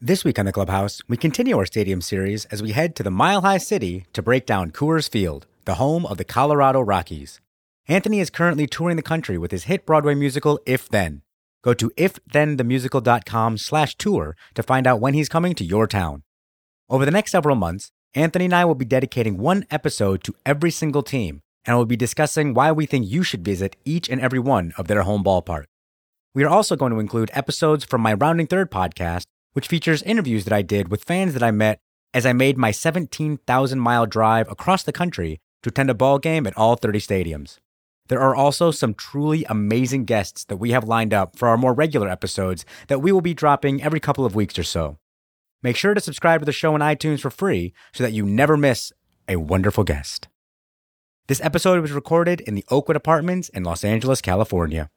This week on the Clubhouse, we continue our stadium series as we head to the Mile High City to break down Coors Field, the home of the Colorado Rockies. Anthony is currently touring the country with his hit Broadway musical If Then. Go to ifthenthemusical.com slash tour to find out when he's coming to your town. Over the next several months, Anthony and I will be dedicating one episode to every single team, and we'll be discussing why we think you should visit each and every one of their home ballpark. We are also going to include episodes from my Rounding Third podcast, which features interviews that I did with fans that I met as I made my 17,000 mile drive across the country to attend a ball game at all 30 stadiums. There are also some truly amazing guests that we have lined up for our more regular episodes that we will be dropping every couple of weeks or so. Make sure to subscribe to the show on iTunes for free so that you never miss a wonderful guest. This episode was recorded in the Oakwood Apartments in Los Angeles, California.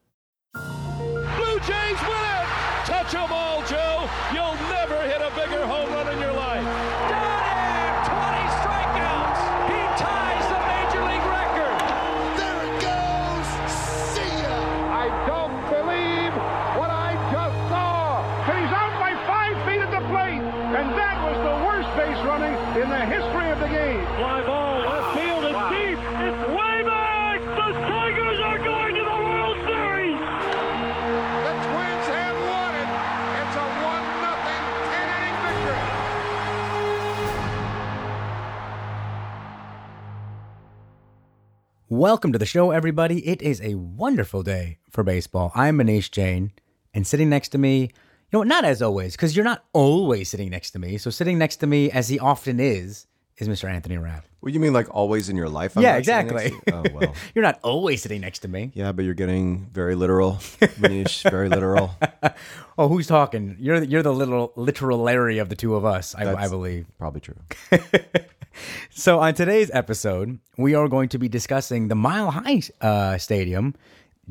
Welcome to the show, everybody. It is a wonderful day for baseball. I'm Muneesh Jain, and sitting next to me, you know, not as always, because you're not always sitting next to me. So sitting next to me, as he often is, is Mr. Anthony Rapp. Well, you mean like always in your life? I'm yeah, exactly. Oh well. you're not always sitting next to me. Yeah, but you're getting very literal, Muneesh. Very literal. Oh, who's talking? You're the, you're the little literal Larry of the two of us, I, I believe. Probably true. So on today's episode, we are going to be discussing the Mile High uh, Stadium,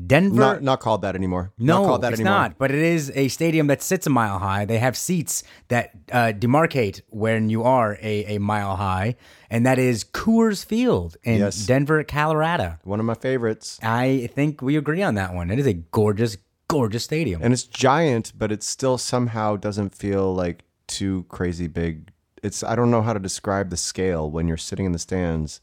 Denver. Not not called that anymore. No, not called that it's anymore. not. But it is a stadium that sits a mile high. They have seats that uh, demarcate when you are a, a mile high, and that is Coors Field in Yes. Denver, Colorado. One of my favorites. I think we agree on that one. It is a gorgeous, gorgeous stadium. And it's giant, but it still somehow doesn't feel like too crazy big. It's I don't know how to describe the scale when you're sitting in the stands.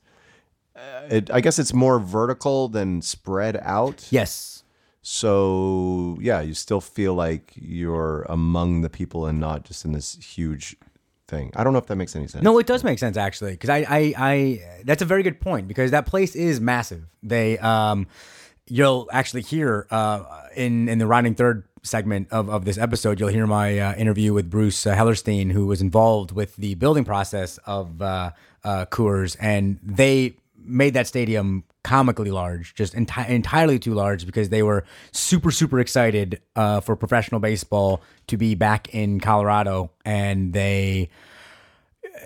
Uh, it, I guess it's more vertical than spread out. yes. So yeah, you still feel like you're among the people and not just in this huge thing. I don't know if that makes any sense. No, it does make sense actually, because I, I, I, that's a very good point because that place is massive. They, um, you'll actually hear uh, in in the rounding third segment of, of this episode, you'll hear my uh, interview with Bruce uh, Hellerstein, who was involved with the building process of uh, uh, Coors, and they made that stadium comically large, just enti- entirely too large because they were super super excited uh, for professional baseball to be back in Colorado, and they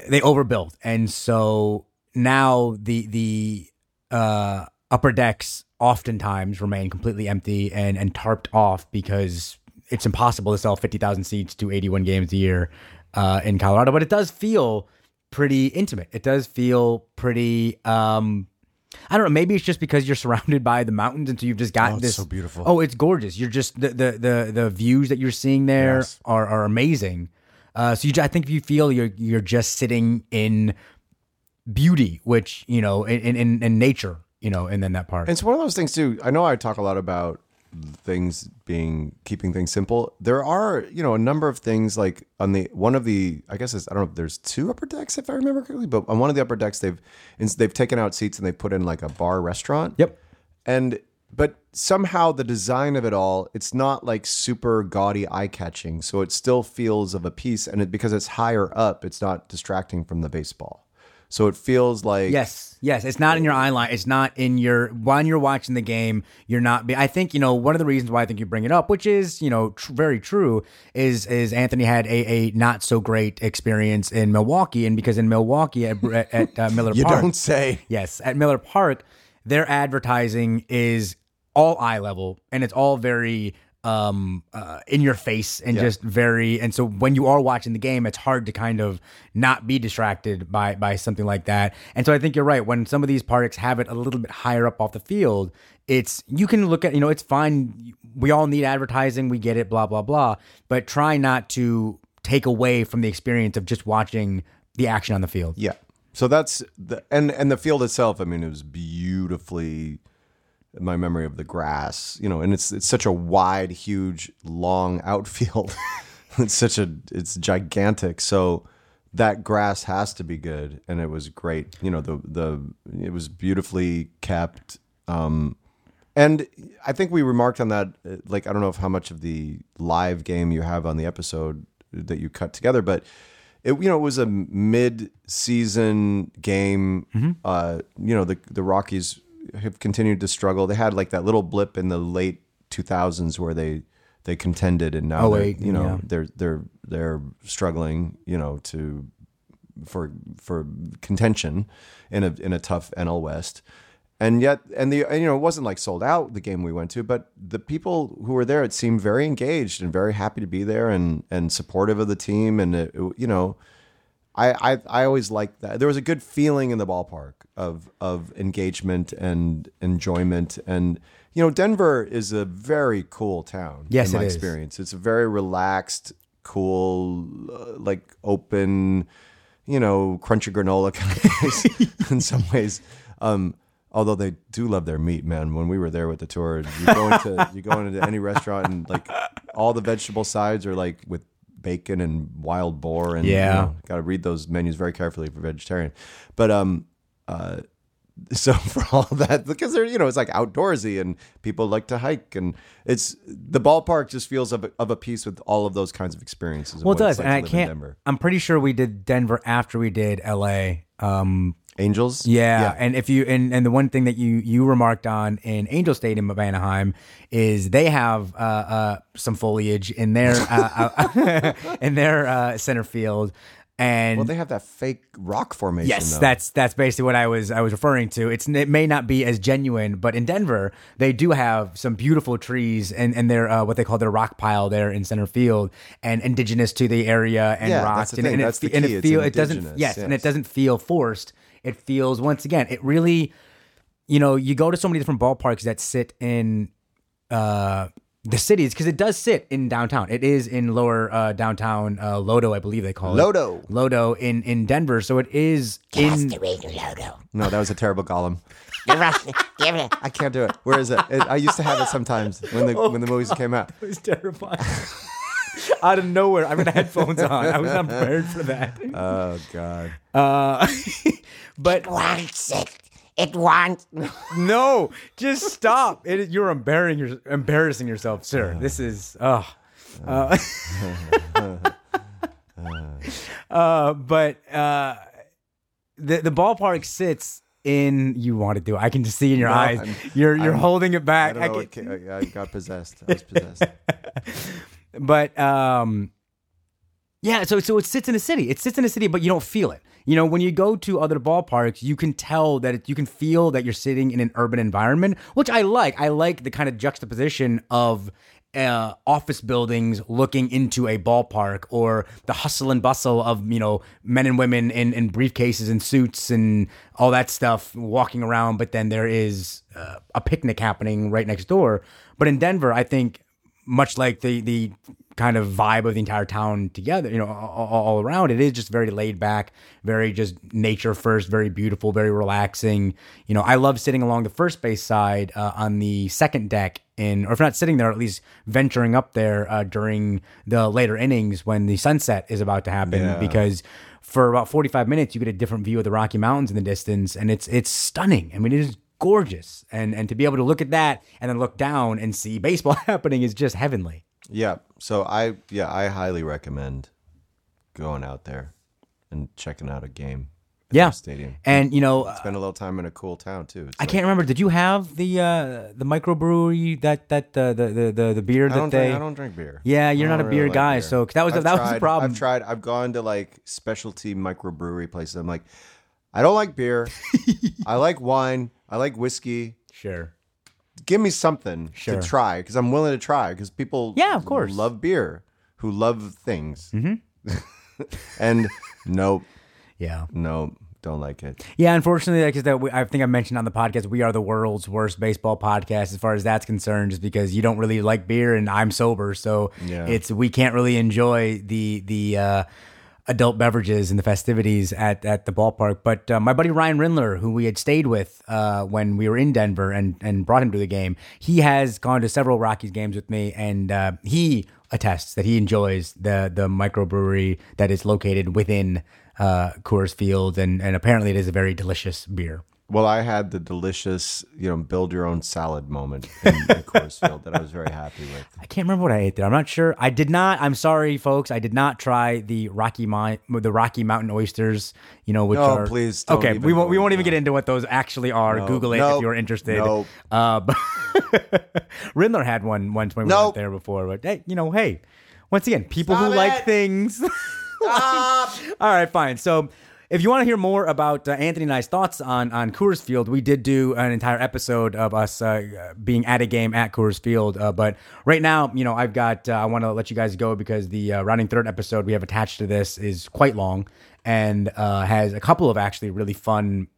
they overbuilt, and so now the the uh, upper decks oftentimes remain completely empty and and tarped off because it's impossible to sell fifty thousand seats to eighty one games a year uh, in Colorado. But it does feel pretty intimate. It does feel pretty. Um, I don't know. Maybe it's just because you're surrounded by the mountains, and so you've just got Oh, it's this. so beautiful. Oh, it's gorgeous. You're just the the the, the views that you're seeing there Yes. are, are amazing. Uh, so you, I think you feel you're you're just sitting in beauty, which you know, in in, in nature, you know, and then that part. And it's one of those things too. I know I talk a lot about things being keeping things simple. There are, you know, a number of things like on the one of the I guess it's, I don't know if there's two upper decks if I remember correctly, but on one of the upper decks they've they've taken out seats and they put in like a bar restaurant. Yep. And but somehow the design of it all, it's not like super gaudy eye catching. So it still feels of a piece and it because it's higher up, it's not distracting from the baseball. So it feels like Yes, yes. It's not in your eye line. It's not in your when you're watching the game. You're not. Be, I think you know one of the reasons why I think you bring it up, which is you know tr- very true, is is Anthony had a, a not so great experience in Milwaukee, and because in Milwaukee at, at uh, Miller You Park, don't say. Yes, at Miller Park, their advertising is all eye level and it's all very um uh, in your face and Yeah. just very and so when you are watching the game it's hard to kind of not be distracted by by something like that and so i think you're right when some of these parks have it a little bit higher up off the field it's you can look at you know it's fine we all need advertising we get it blah blah blah but try not to take away from the experience of just watching the action on the field. Yeah. So that's the and and the field itself. I mean, it was beautifully. My memory of the grass, you know, and it's it's such a wide, huge, long outfield. it's such a it's gigantic. So that grass has to be good, and it was great. You know, the the it was beautifully kept. Um, and I think we remarked on that. uh, Like, I don't know if how much of the live game you have on the episode that you cut together, but it you know it was a mid-season game. Uh, you know the the Rockies have continued to struggle. They had like that little blip in the late 2000s where they they contended, and now Oh, wait, you know yeah. they're they're they're struggling. You know to for for contention in a in a tough NL West. And yet, and the and, you know, it wasn't like sold out the game we went to, but the people who were there, it seemed very engaged and very happy to be there and and supportive of the team. And it, it- you know, I, I I always liked that. There was a good feeling in the ballpark of of engagement and enjoyment. And you know, Denver is a very cool town. Yes, in my it is. experience, it's a very relaxed, cool, uh, like open, you know, crunchy granola kind of place in some ways. Um, although they do love their meat, man. When we were there with the tour, you go into you go into any restaurant and like all the vegetable sides are like with bacon and wild boar and Yeah. got to read those menus very carefully for vegetarian. But um, uh, so for all that because they're you know it's like outdoorsy and people like to hike and it's the ballpark just feels of a, of a piece with all of those kinds of experiences. Well, it does, like and I can't. I'm pretty sure we did Denver after we did L.A. Um, Angels, yeah, and if you and, and the one thing that you you remarked on in Angel Stadium of Anaheim is they have uh, uh, some foliage in their uh, uh, in their uh, center field, and Well, they have that fake rock formation. Yes, though. that's that's basically what I was I was referring to. It's it may not be as genuine, but in Denver they do have some beautiful trees and and their uh, what they call their rock pile there in center field and indigenous to the area and Yeah, that's rocks the and, and That's it, the and it feel it doesn't indigenous, yes, and it doesn't feel forced. It feels once again it really you know you go to so many different ballparks that sit in uh the cities because it does sit in downtown. It is in lower uh, downtown uh, Lodo, I believe they call it Lodo. Lodo in in Denver. So it is in Lodo. no, that was a terrible Gollum. Give it, give it. I can't do it. Where is it? it I used to have it sometimes when the when the movies came out. It was terrifying. Out of nowhere, I've got headphones on. I was not prepared for that. Oh God. Uh, but Wants it. It wants. no, just stop. It, you're embarrassing, your, embarrassing yourself, sir. This is, oh. Uh, uh, but uh, the the ballpark sits in. You want to do it? I can just see in your No, eyes. I'm- you're you're I'm- holding it I back. don't I know. What can- ca- I, I got possessed. I was possessed. but um yeah so so it sits in a city it sits in a city but you don't feel it you know when you go to other ballparks you can tell that it, you can feel that you're sitting in an urban environment which i like. I like the kind of juxtaposition of uh, office buildings looking into a ballpark or the hustle and bustle of you know men and women in, in briefcases and suits and all that stuff walking around but then there is uh, a picnic happening right next door. But in denver i think much like the the kind of vibe of the entire town together, you know, all, all around. It is just very laid back, very just nature first, very beautiful, very relaxing. You know, I love sitting along the first base side uh, on the second deck, in or if not sitting there, at least venturing up there uh, during the later innings when the sunset is about to happen, Yeah. because. For about forty-five minutes, you get a different view of the Rocky Mountains in the distance, and it's it's stunning. I mean, it is gorgeous, and and to be able to look at that and then look down and see baseball happening is just heavenly. Yeah. So I yeah I highly recommend going out there and checking out a game. at Yeah. stadium. And you know, Spend a little time in a cool town too. It's I like- can't remember. Did you have the uh, the microbrewery that that uh, the the the the beer I that don't, they? drink, I don't drink beer. Yeah, you're I not a don't beer like guy, so 'cause that was I've that was the tried- problem. I've tried. I've gone to like specialty microbrewery places. I'm like, I don't like beer. I like wine. I like whiskey. Sure. Give me something Sure. to try because I'm willing to try because people Yeah, of course. love beer who love things. Mm-hmm. and nope, Yeah. nope don't like it. Yeah, unfortunately, like we- I think I mentioned on the podcast, we are the world's worst baseball podcast as far as that's concerned, just because you don't really like beer and I'm sober, so Yeah. it's we can't really enjoy the the uh, adult beverages and the festivities at at the ballpark. But uh, my buddy Ryan Rindler, who we had stayed with uh, when we were in Denver and and brought him to the game, he has gone to several Rockies games with me, and uh, he attests that he enjoys the the microbrewery that is located within uh, Coors Field, and and apparently it is a very delicious beer. Well, I had the delicious, you know, build your own salad moment in, in Coors Field that I was very happy with. I can't remember what I ate there. I'm not sure. I did not. I'm sorry, folks. I did not try the Rocky Mount, the Rocky Mountain oysters. You know, which No, are please don't Okay, even we won't. We won't into even get into what those actually are. No. Google it if you're interested. Nope. Uh, but Rindler had one once when we Nope. went there before. But hey, you know, hey, once again, people who Stop like it. things. All right, fine. So. If you want to hear more about uh, Anthony and I's thoughts on on Coors Field, we did do an entire episode of us uh, being at a game at Coors Field. Uh, but right now, you know, I've got uh, I want to let you guys go because the uh, rounding third episode we have attached to this is quite long and uh, has a couple of actually really fun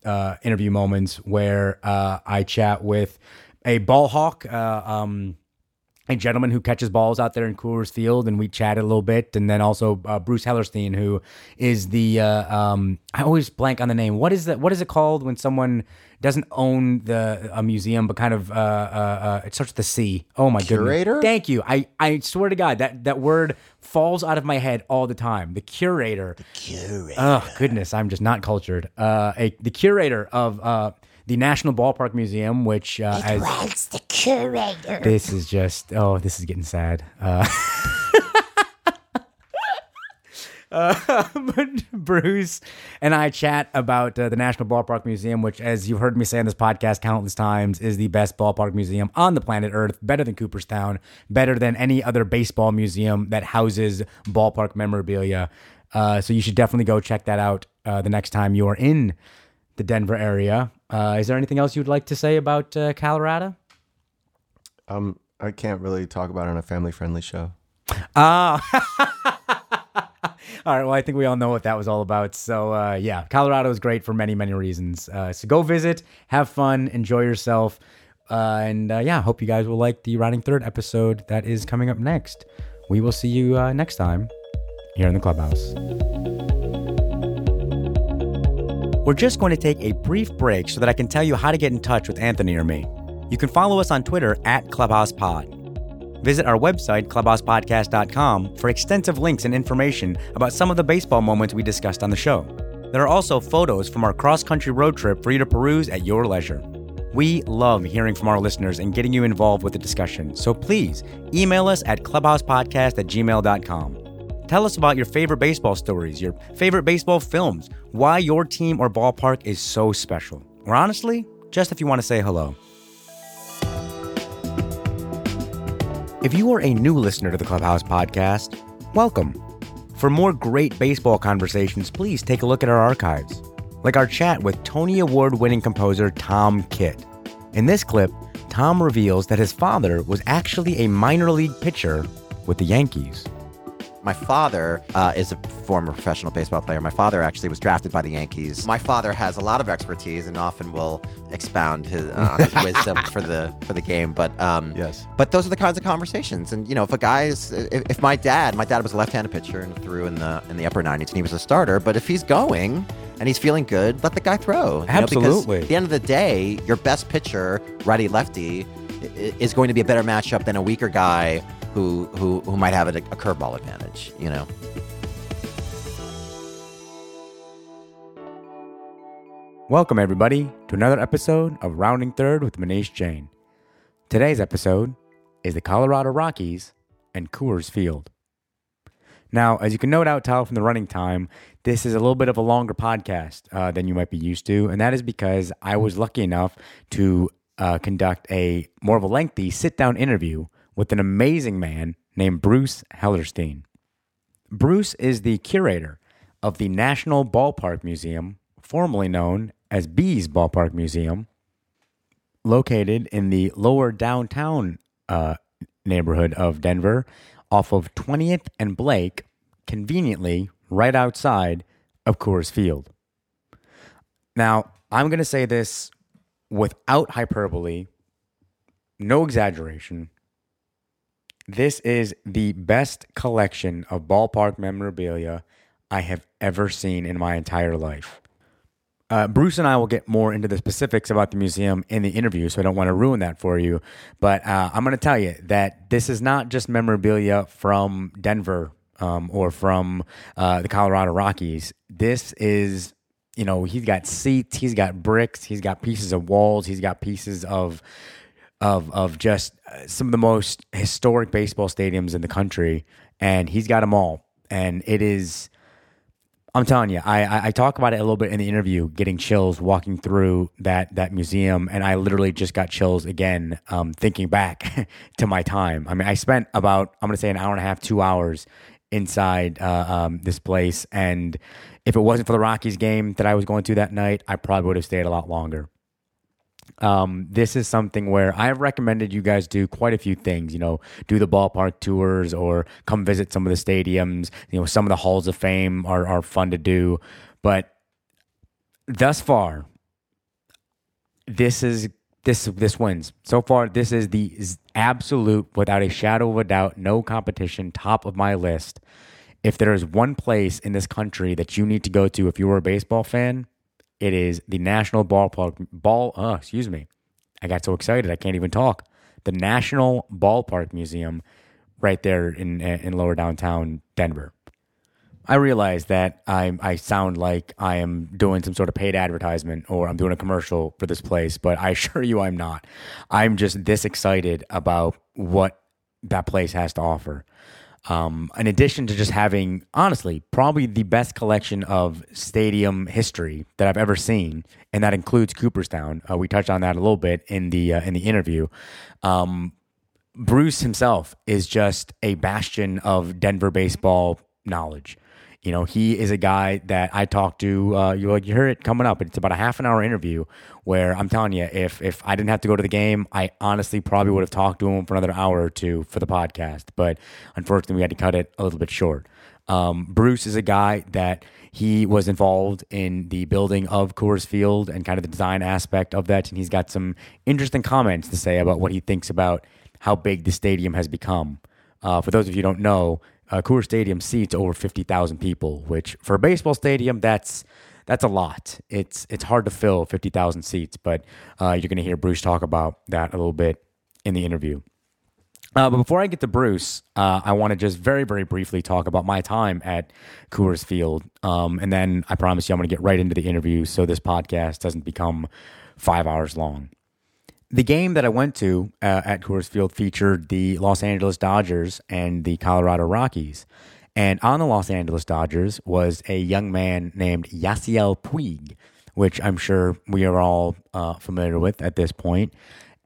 interview moments where I chat with a ball hawk. Um, a gentleman who catches balls out there in Coors Field, and we chatted a little bit, and then also uh, Bruce Hellerstein, who is the uh, um, I always blank on the name. What is that? What is it called when someone doesn't own the a museum, but kind of uh, uh, uh, it starts with the C? Oh my Curator? goodness! Curator. Thank you. I I swear to God that that word falls out of my head all the time. The curator. The Curator. Oh goodness, I'm just not cultured. Uh, a, the curator of uh, the National Ballpark Museum, which uh, It as was the curator. this is just oh, this is getting sad. Uh, uh, but Bruce and I chat about uh, the National Ballpark Museum, which, as you've heard me say on this podcast countless times, is the best ballpark museum on the planet Earth. Better than Cooperstown, better than any other baseball museum that houses ballpark memorabilia. Uh, so you should definitely go check that out uh, the next time you are in the Denver area. Uh, is there anything else you'd like to say about uh, Colorado? Um, I can't really talk about it on a family friendly show. Ah. all right. Well, I think we all know what that was all about. So, uh, yeah, Colorado is great for many, many reasons. Uh, so go visit, have fun, enjoy yourself. Uh, and uh, yeah, hope you guys will like the Rounding Third episode that is coming up next. We will see you uh, next time here in the clubhouse. We're just going to take a brief break so that I can tell you how to get in touch with Anthony or me. You can follow us on Twitter at ClubhousePod. Visit our website, clubhousepodcast.com, for extensive links and information about some of the baseball moments we discussed on the show. There are also photos from our cross country road trip for you to peruse at your leisure. We love hearing from our listeners and getting you involved with the discussion, so please email us at clubhousepodcast at gmail.com. Tell us about your favorite baseball stories, your favorite baseball films, why your team or ballpark is so special. Or honestly, just if you want to say hello. If you are a new listener to the Clubhouse podcast, welcome. For more great baseball conversations, please take a look at our archives, like our chat with Tony Award winning composer Tom Kitt. In this clip, Tom reveals that his father was actually a minor league pitcher with the Yankees. My father uh, is a former professional baseball player. My father actually was drafted by the Yankees. My father has a lot of expertise and often will expound his, uh, his wisdom for the for the game. But um, Yes. but those are the kinds of conversations. And you know, if a guy is, if, if my dad, my dad was a left-handed pitcher and threw in the in the upper 90s, and he was a starter. But if he's going and he's feeling good, let the guy throw. you know, Absolutely. at the end of the day, your best pitcher, righty lefty, is going to be a better matchup than a weaker guy who who who might have a, a curveball advantage. You know. Welcome, everybody, to another episode of Rounding Third with Muneesh Jain. Today's episode is the Colorado Rockies and Coors Field. Now, as you can no doubt tell from the running time, this is a little bit of a longer podcast uh, than you might be used to, and that is because I was lucky enough to uh, conduct a more of a lengthy sit down interview with an amazing man named Bruce Hellerstein. Bruce is the curator of the National Ballpark Museum, formerly known as Bees Ballpark Museum, located in the lower downtown uh, neighborhood of Denver, off of 20th and Blake, conveniently right outside of Coors Field. Now, I'm going to say this without hyperbole, no exaggeration. This is the best collection of ballpark memorabilia I have ever seen in my entire life. Uh, Bruce and I will get more into the specifics about the museum in the interview, so I don't want to ruin that for you. But uh, I'm going to tell you that this is not just memorabilia from Denver um, or from uh, the Colorado Rockies. This is, you know, he's got seats, he's got bricks, he's got pieces of walls, he's got pieces of of of just uh, some of the most historic baseball stadiums in the country, and he's got them all. And it is I'm telling you, I, I, talk about it a little bit in the interview, getting chills walking through that that museum, and I literally just got chills again, um, thinking back to my time. I mean, I spent about I'm to say an hour and a half, two hours inside uh, um, this place, and if it wasn't for the Rockies game that I was going to that night, I probably would have stayed a lot longer um, this is something where I've recommended you guys do quite a few things. You know, do the ballpark tours or come visit some of the stadiums. You know, some of the halls of fame are are fun to do, but thus far, this is this this wins. So far, this is the absolute, without a shadow of a doubt, no competition, top of my list. If there is one place in this country that you need to go to if you were a baseball fan, it is the National Ballpark Ball. Uh, excuse me, I got so excited I can't even talk. The National Ballpark Museum, right there in in lower downtown Denver. I realize that I I sound like I am doing some sort of paid advertisement or I'm doing a commercial for this place, but I assure you I'm not. I'm just this excited about what that place has to offer. Um, in addition to just having, honestly, probably the best collection of stadium history that I've ever seen, and that includes Cooperstown. Uh, we touched on that a little bit in the uh, in the interview. Um, Bruce himself is just a bastion of Denver baseball knowledge. You know, he is a guy that I talked to. Uh, you like you hear it coming up. It's about a half an hour interview where I'm telling you, if if I didn't have to go to the game, I honestly probably would have talked to him for another hour or two for the podcast. But unfortunately, we had to cut it a little bit short. Um, Bruce is a guy that he was involved in the building of Coors Field and kind of the design aspect of that, and he's got some interesting comments to say about what he thinks about how big the stadium has become. Uh, for those of you who don't know, uh, Coors Stadium seats over fifty thousand people, which for a baseball stadium, that's that's a lot. It's it's hard to fill fifty thousand seats, but uh, you're going to hear Bruce talk about that a little bit in the interview. Uh, but before I get to Bruce, uh, I want to just very, very briefly talk about my time at Coors Field. Um, and then I promise you I'm going to get right into the interview so this podcast doesn't become five hours long. The game that I went to uh, at Coors Field featured the Los Angeles Dodgers and the Colorado Rockies. And on the Los Angeles Dodgers was a young man named Yasiel Puig, which I'm sure we are all uh, familiar with at this point.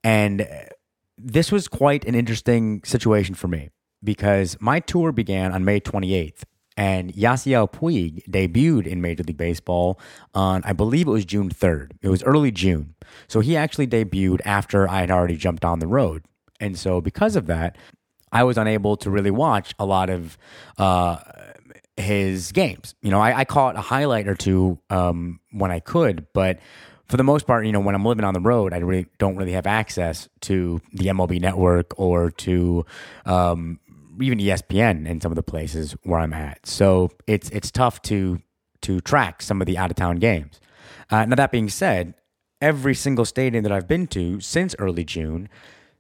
And this was quite an interesting situation for me because my tour began on May 28th and Yasiel Puig debuted in Major League Baseball on, I believe it was June 3rd. It was early June. So he actually debuted after I had already jumped on the road. And so because of that, I was unable to really watch a lot of uh, his games. You know, I, I, caught a highlight or two um, when I could, but for the most part, you know, when I'm living on the road, I really don't really have access to the MLB network or to um, even ESPN in some of the places where I'm at. So it's it's tough to to track some of the out of town games. Uh, now that being said, every single stadium that I've been to since early June,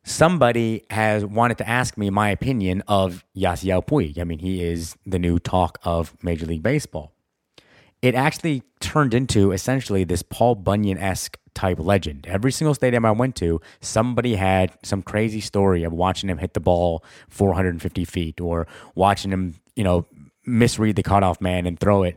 somebody has wanted to ask me my opinion of Yasiel Puig. I mean, he is the new talk of Major League Baseball. It actually turned into essentially this Paul Bunyan esque type legend. Every single stadium I went to, somebody had some crazy story of watching him hit the ball 450 feet or watching him, you know, misread the cutoff man and throw it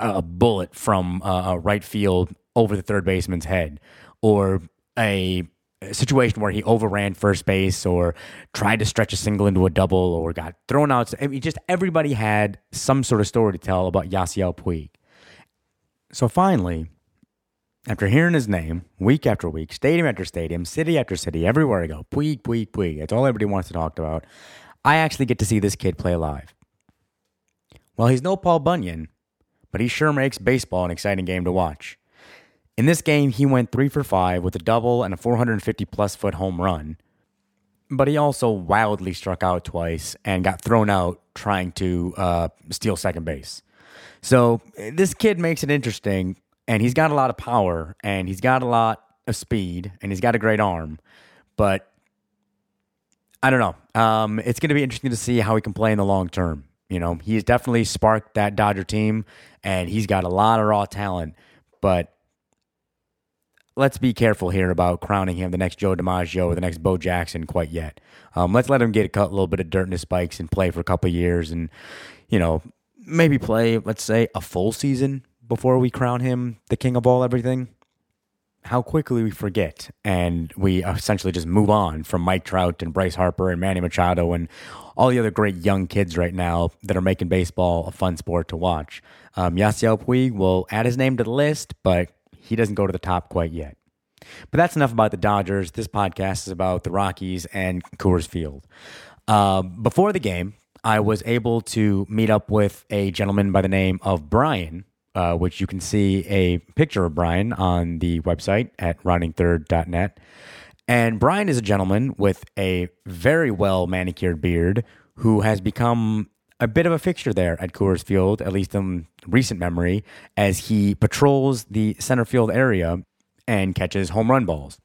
a bullet from a right field over the third baseman's head or a situation where he overran first base or tried to stretch a single into a double or got thrown out. I mean, just everybody had some sort of story to tell about Yasiel Puig. So finally, after hearing his name week after week, stadium after stadium, city after city, everywhere I go, Puig, Puig, Puig, that's all everybody wants to talk about. I actually get to see this kid play live. Well, he's no Paul Bunyan, but he sure makes baseball an exciting game to watch. In this game, he went three for five with a double and a 450 plus foot home run. But he also wildly struck out twice and got thrown out trying to uh, steal second base. So this kid makes it interesting, and he's got a lot of power, and he's got a lot of speed, and he's got a great arm. But I don't know. Um, it's going to be interesting to see how he can play in the long term. You know, he's definitely sparked that Dodger team, and he's got a lot of raw talent. But let's be careful here about crowning him the next Joe DiMaggio or the next Bo Jackson quite yet. Um, let's let him get a little bit of dirt in his spikes and play for a couple years, and you know, maybe play, let's say, a full season before we crown him the king of all everything how quickly we forget and we essentially just move on from Mike Trout and Bryce Harper and Manny Machado and all the other great young kids right now that are making baseball a fun sport to watch. Um, Yasiel Puig will add his name to the list, but he doesn't go to the top quite yet. But that's enough about the Dodgers. This podcast is about the Rockies and Coors Field. Uh, before the game, I was able to meet up with a gentleman by the name of Brian, uh, which you can see a picture of Brian on the website at roundingthird.net. And Brian is a gentleman with a very well manicured beard who has become a bit of a fixture there at Coors Field, at least in recent memory, as he patrols the center field area and catches home run balls.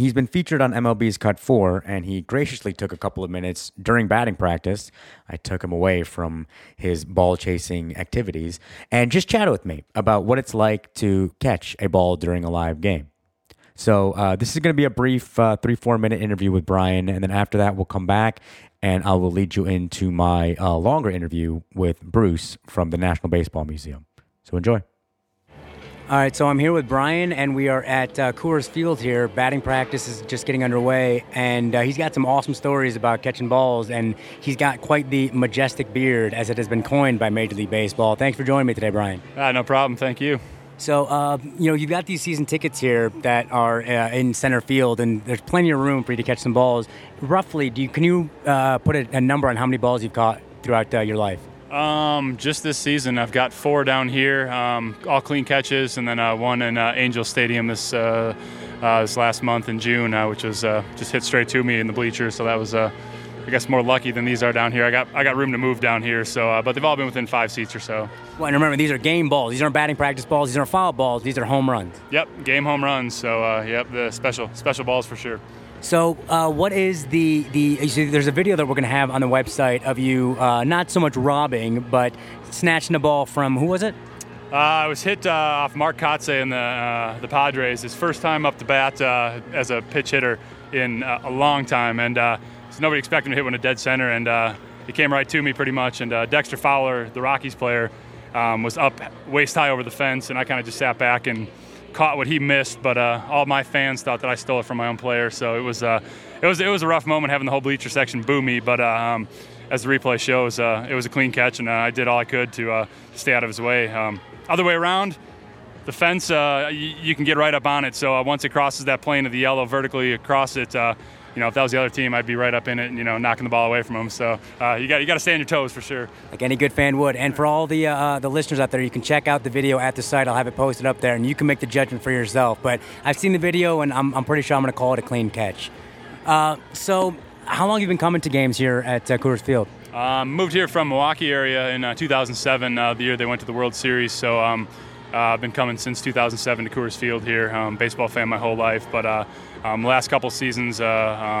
He's been featured on MLB's Cut 4, and he graciously took a couple of minutes during batting practice. I took him away from his ball chasing activities and just chatted with me about what it's like to catch a ball during a live game. So, uh, this is going to be a brief uh, three, four minute interview with Brian, and then after that, we'll come back and I will lead you into my uh, longer interview with Bruce from the National Baseball Museum. So, enjoy. All right, so I'm here with Brian, and we are at uh, Coors Field here. Batting practice is just getting underway, and uh, he's got some awesome stories about catching balls, and he's got quite the majestic beard, as it has been coined by Major League Baseball. Thanks for joining me today, Brian. Uh, no problem. Thank you. So, uh, you know, you've got these season tickets here that are uh, in center field, and there's plenty of room for you to catch some balls. Roughly, do you can you uh, put a, a, number on how many balls you've caught throughout uh, your life? Um, just this season, I've got four down here, um, all clean catches, and then uh, one in uh, Angel Stadium this uh, uh this last month in June, uh, which was uh, just hit straight to me in the bleachers. So that was, I guess, more lucky than these are down here. I got I got room to move down here, so but they've all been within five seats or so. Well, and remember, these are game balls. These aren't batting practice balls. These aren't foul balls. These are home runs. Yep, game home runs. So yep, the special special balls for sure. So, uh, what is the the? See, there's a video that we're going to have on the website of you uh, not so much robbing, but snatching the ball from who was it? Uh, I was hit uh, off Mark Kotsay in the uh, the Padres. His first time up the bat uh, as a pitch hitter in a long time, and so nobody expected him to hit one at dead center, and he came right to me pretty much. And Dexter Fowler, the Rockies player, um, was up waist high over the fence, and I kind of just sat back and caught what he missed, but uh, all my fans thought that I stole it from my own player. So it was uh, it was it was a rough moment having the whole bleacher section boo me. But uh, um, as the replay shows, uh, it was a clean catch, and uh, I did all I could to stay out of his way. Um, other way around, the fence y- you can get right up on it. So once it crosses that plane of the yellow vertically across it you know, if that was the other team, I'd be right up in it and, you know, knocking the ball away from them. So uh, you got you got to stay on your toes for sure. Like any good fan would. And for all the uh, the listeners out there, you can check out the video at the site. I'll have it posted up there, and you can make the judgment for yourself. But I've seen the video, and I'm, I'm pretty sure I'm going to call it a clean catch. Uh, so, how long have you been coming to games here at uh, Coors Field? Um, moved here from Milwaukee area in uh, 2007, uh, the year they went to the World Series. So. Um, uh, I've been coming since 2007 to Coors Field here. Um, baseball fan my whole life, but uh, um, last couple seasons, uh,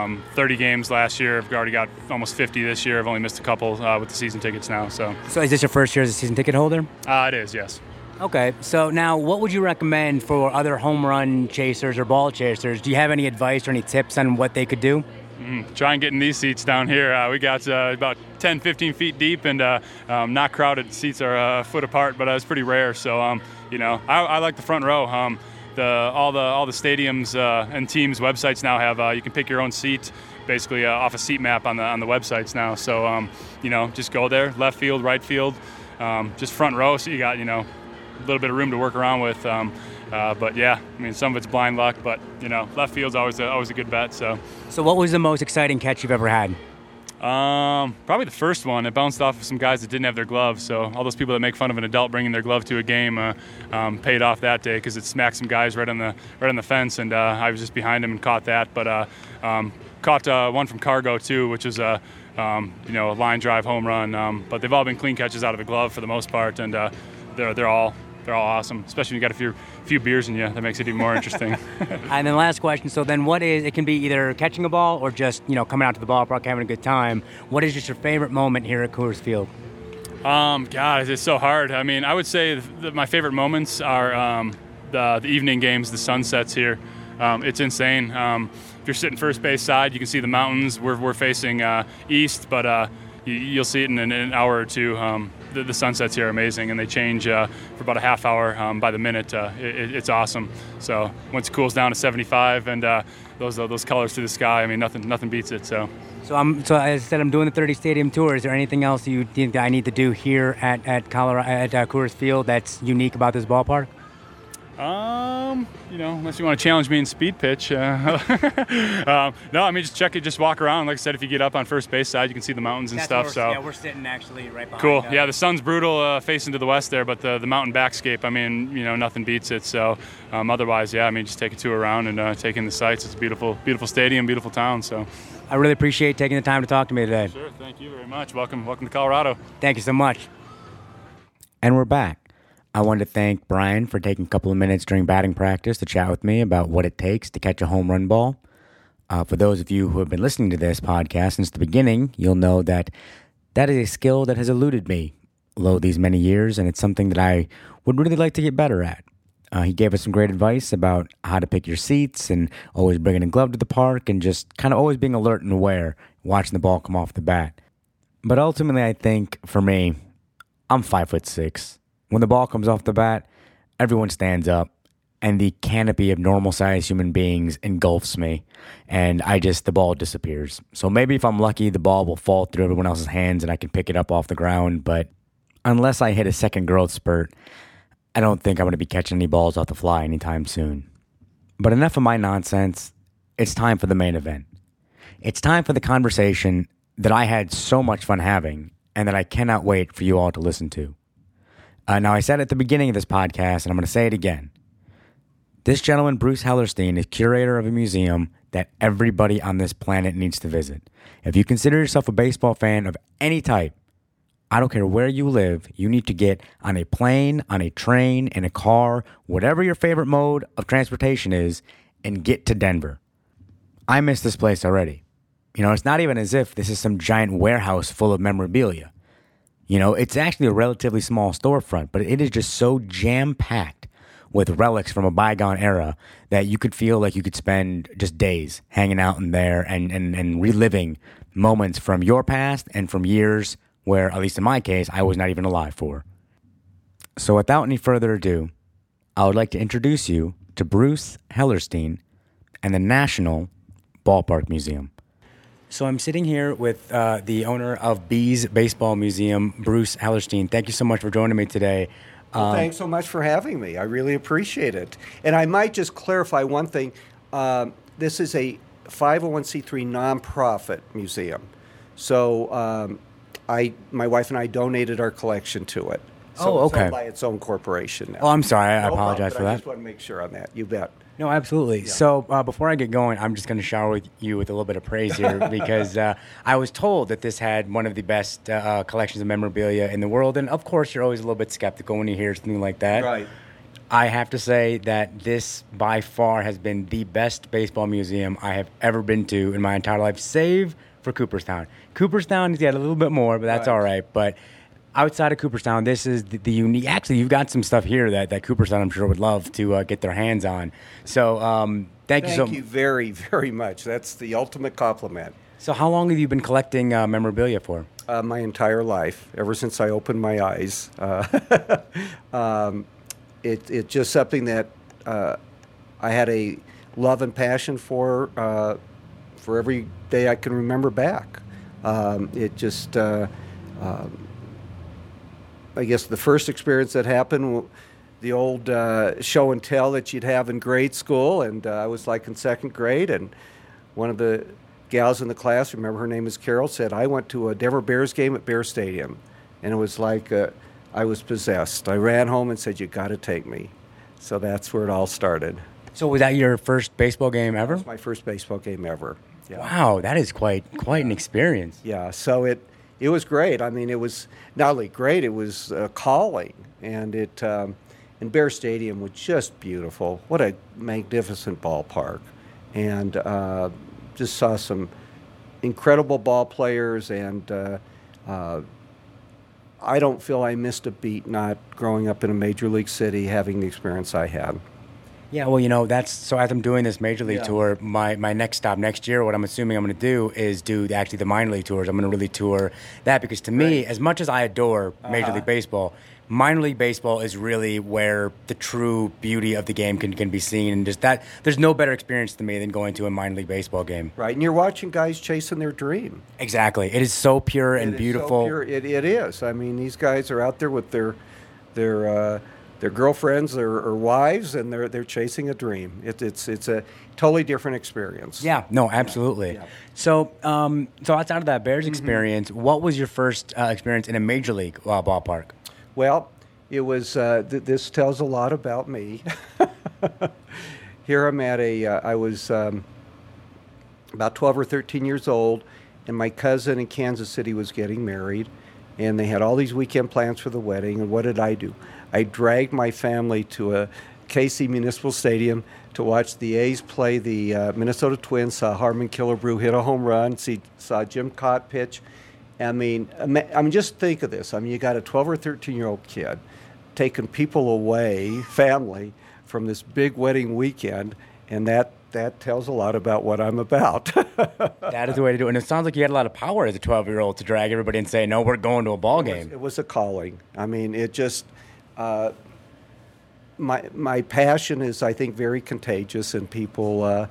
um, 30 games last year. I've already got almost 50 this year. I've only missed a couple uh, with the season tickets now. So, so is this your first year as a season ticket holder? Uh, it is, yes. Okay, so now what would you recommend for other home run chasers or ball chasers? Do you have any advice or any tips on what they could do? Mm, try and get in these seats down here. Uh, we got uh, about 10, 15 feet deep and uh, um, not crowded. Seats are a foot apart, but it's pretty rare. So, um, you know, I, I, like the front row. Um, the all the all the stadiums uh, and teams websites now have uh, you can pick your own seat basically uh, off a seat map on the on the websites now. So um, you know, just go there, left field, right field, um, just front row. So you got you know a little bit of room to work around with. Um, uh, but yeah, I mean, some of it's blind luck, but you know, left field's always a, always a good bet. So. So, what was the most exciting catch you've ever had? Um, probably the first one. It bounced off of some guys that didn't have their gloves. So all those people that make fun of an adult bringing their glove to a game uh, um, paid off that day because it smacked some guys right on the right on the fence, and uh, I was just behind him and caught that. But uh, um, caught uh, one from Cargo too, which was a um, you know a line drive home run. Um, but they've all been clean catches out of the glove for the most part, and uh, they're they're all they're all awesome. Especially when you got a few few beers in you, that makes it even more interesting. And then last question. So then, what is? It can be either catching a ball or just you know coming out to the ballpark having a good time. What is just your favorite moment here at Coors Field? Um, God, it's so hard. I mean, I would say that my favorite moments are um, the, the evening games, the sunsets here. Um, it's insane. Um, if you're sitting first base side, you can see the mountains. We're, we're facing uh, east, but uh, you, you'll see it in an, in an hour or two. Um, the, the sunsets here are amazing, and they change uh, for about a half hour um, by the minute. Uh, it, it's awesome. So once it cools down to 75, and uh, those those colors through the sky, I mean, nothing nothing beats it. So. So I'm so as I said, I'm doing the 30 stadium tour. Is there anything else you think I need to do here at at Colorado at uh, Coors Field that's unique about this ballpark? Um, you know, unless you want to challenge me in speed pitch. Uh, um, no, I mean just check it, just walk around. Like I said, if you get up on first base side, you can see the mountains and That's stuff. So yeah, we're sitting actually right behind. cool. uh, Yeah, the sun's brutal uh, facing to the west there, but the the mountain backscape. I mean, you know, nothing beats it. So um, otherwise, yeah, I mean, just take a tour around and uh, take in the sights. It's a beautiful, beautiful stadium, beautiful town. So I really appreciate taking the time to talk to me today. sure, thank you very much. Welcome, welcome to Colorado. Thank you so much. And we're back. I wanted to thank Brian for taking a couple of minutes during batting practice to chat with me about what it takes to catch a home run ball. Uh, for those of you who have been listening to this podcast since the beginning, you'll know that that is a skill that has eluded me lo these many years, and it's something that I would really like to get better at. Uh, he gave us some great advice about how to pick your seats and always bringing a glove to the park and just kind of always being alert and aware, watching the ball come off the bat. But ultimately, I think for me, I'm five foot six. When the ball comes off the bat, everyone stands up, and the canopy of normal sized human beings engulfs me, and I just, the ball disappears. So maybe if I'm lucky, the ball will fall through everyone else's hands and I can pick it up off the ground. But unless I hit a second growth spurt, I don't think I'm going to be catching any balls off the fly anytime soon. But enough of my nonsense. It's time for the main event. It's time for the conversation that I had so much fun having and that I cannot wait for you all to listen to. Uh, now, I said at the beginning of this podcast, and I'm going to say it again. This gentleman, Bruce Hellerstein, is curator of a museum that everybody on this planet needs to visit. If you consider yourself a baseball fan of any type, I don't care where you live, you need to get on a plane, on a train, in a car, whatever your favorite mode of transportation is, and get to Denver. I miss this place already. You know, it's not even as if this is some giant warehouse full of memorabilia. You know, it's actually a relatively small storefront, but it is just so jam packed with relics from a bygone era that you could feel like you could spend just days hanging out in there and, and, and reliving moments from your past and from years where, at least in my case, I was not even alive for. So, without any further ado, I would like to introduce you to Bruce Hellerstein and the National Ballpark Museum. So I'm sitting here with uh, the owner of Bees Baseball Museum, Bruce Hellerstein. Thank you so much for joining me today. Well, thanks so much for having me. I really appreciate it. And I might just clarify one thing. Um, this is a 501c3 nonprofit museum. So um, I, my wife and I donated our collection to it. So Oh, it's owned okay. by its own corporation now. Oh, I'm sorry. I No apologize but for I that. just want to make sure on that. You bet. No, absolutely. So uh, before I get going, I'm just going to shower with you with a little bit of praise here because uh, I was told that this had one of the best uh, uh, collections of memorabilia in the world, and of course, you're always a little bit skeptical when you hear something like that. Right. I have to say that this by far has been the best baseball museum I have ever been to in my entire life, save for Cooperstown. Cooperstown has got a little bit more, but that's Right. all right. But outside of Cooperstown, this is the, the unique. Actually, you've got some stuff here that, that Cooperstown, I'm sure, would love to uh, get their hands on. So um, thank, Thank you so Thank you very, very much. That's the ultimate compliment. So how long have you been collecting uh, memorabilia for? uh, my entire life, ever since I opened my eyes. Uh, um, it, it's just something that uh, I had a love and passion for uh, for every day I can remember back. Um, it just, uh, um, I guess, the first experience that happened. The old uh, show and tell that you'd have in grade school, and uh, I was like in second grade, and one of the gals in the class, remember her name is Carol, said I went to a Denver Bears game at Bear Stadium, and it was like uh, I was possessed. I ran home and said, "You got to take me." So that's where it all started. So was that your first baseball game ever? My first baseball game ever. Yeah. Wow, that is quite quite an experience. Yeah, so it it was great. I mean, it was not only great, it was uh, calling, and it um, and Bear Stadium was just beautiful. What a magnificent ballpark, and uh, just saw some incredible ball players, and uh, uh, I don't feel I missed a beat not growing up in a major league city, having the experience I had. Yeah, well, you know, that's so as I'm doing this major league Yeah. tour, my, my next stop next year, what I'm assuming I'm going to do is do the, actually the minor league tours. I'm going to really tour that because to me, as much as I adore Major Uh-huh. League Baseball, minor league baseball is really where the true beauty of the game can, can be seen. And just that, there's no better experience to me than going to a minor league baseball game. Right, and you're watching guys chasing their dream. Exactly. It is so pure and It is so beautiful. pure. It, it is. I mean, these guys are out there with their their uh, their girlfriends or, or wives, and they're they're chasing a dream. It, it's it's a totally different experience. Yeah, no, absolutely. So, um, so outside of that Mm-hmm. Bears experience, what was your first uh, experience in a major league uh, ballpark? Well, it was. Uh, th- this tells a lot about me. Here I'm at a. Uh, I was um, about 12 or 13 years old, and my cousin in Kansas City was getting married, and they had all these weekend plans for the wedding. And what did I do? I dragged my family to a Casey Municipal Stadium to watch the A's play the uh, Minnesota Twins. Saw Harmon Killebrew hit a home run. See, saw Jim Kaat pitch. I mean, I mean, just think of this. I mean, you got a 12 or 13 year old kid taking people away, family, from this big wedding weekend, and that that tells a lot about what I'm about. That is the way to do it. And it sounds like you had a lot of power as a 12 year old to drag everybody and say, no, we're going to a ball game. It was a calling. I mean, it just uh, my my passion is, I think, very contagious, and people uh,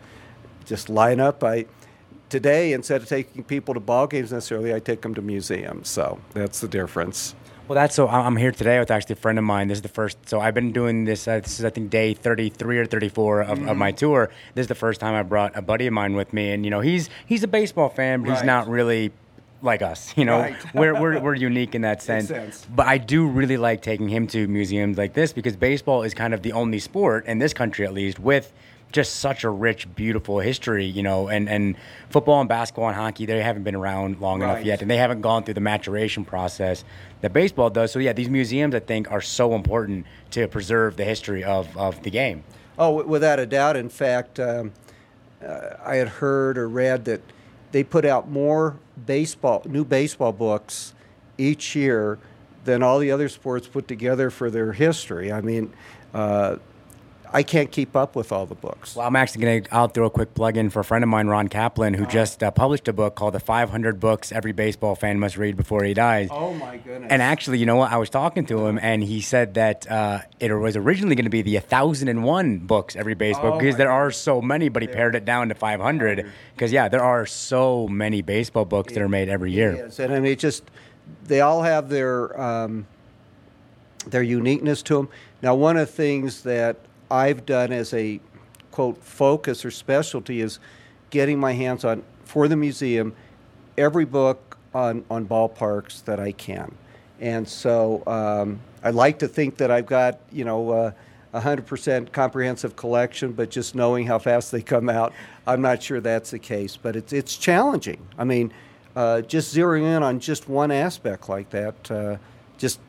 just line up. I today instead of taking people to ball games necessarily, I take them to museums. So that's the difference. Well, that's so. I'm here today with actually a friend of mine. This is the first. So I've been doing this. Uh, this is I think day 33 or 34 of, of my tour. This is the first time I brought a buddy of mine with me, and you know he's he's a baseball fan, but he's not really like us. You know, Right. we're, we're we're unique in that sense. sense. But I do really like taking him to museums like this because baseball is kind of the only sport in this country, at least, with just such a rich, beautiful history, you know, and, and football and basketball and hockey, they haven't been around long enough yet, and they haven't gone through the maturation process that baseball does. So, yeah, these museums, I think, are so important to preserve the history of, of the game. Oh, without a doubt. In fact, um, uh, I had heard or read that they put out more baseball, new baseball books each year than all the other sports put together for their history. I mean, uh, I can't keep up with all the books. Well, I'm actually going to, I'll throw a quick plug in for a friend of mine, Ron Kaplan, who just uh, published a book called The 500 Books Every Baseball Fan Must Read Before He Dies. Oh my goodness! And actually, you know what? I was talking to him, and he said that uh, it was originally going to be the 1,001 books every baseball Oh, because there are so many, but he pared it down to 500 because, yeah, there are so many baseball books that are made every year. Yes, and I mean, it just they all have their um, their uniqueness to them. Now, one of the things that I've done as a quote focus or specialty is getting my hands on for the museum every book on on ballparks that I can, and so um, I like to think that I've got you know. Uh, a hundred percent comprehensive collection, but just knowing how fast they come out, I'm not sure that's the case. But it's it's challenging. I mean, uh, just zeroing in on just one aspect like that uh, just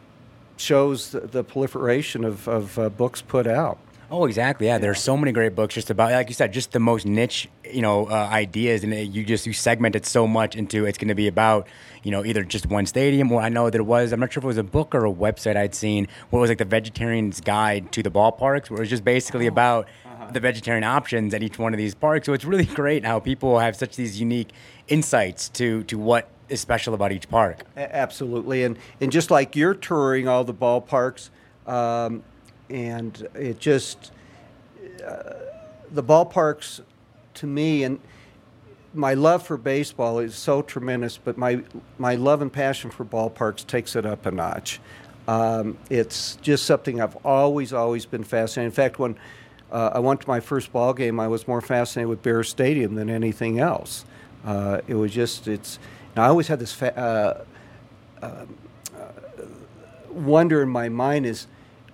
shows the, the proliferation of, of uh, books put out. Oh, exactly. Yeah, there's so many great books just about, like you said, just the most niche, you know, uh, ideas, and it, you just you segment it so much into it's going to be about, you know, either just one stadium, or I know there was, I'm not sure if it was a book or a website I'd seen where it was like the Vegetarian's Guide to the Ballparks, where it was just basically about the vegetarian options at each one of these parks. So it's really great how people have such these unique insights to to what is special about each park. Absolutely, and and just like you're touring all the ballparks, um, and it just uh, the ballparks to me and my love for baseball is so tremendous, but my my love and passion for ballparks takes it up a notch. Um, it's just something I've always always been fascinated. In fact, when uh, I went to my first ball game, I was more fascinated with Bear Stadium than anything else. Uh, it was just it's. I always had this fa- uh, wonder in my mind is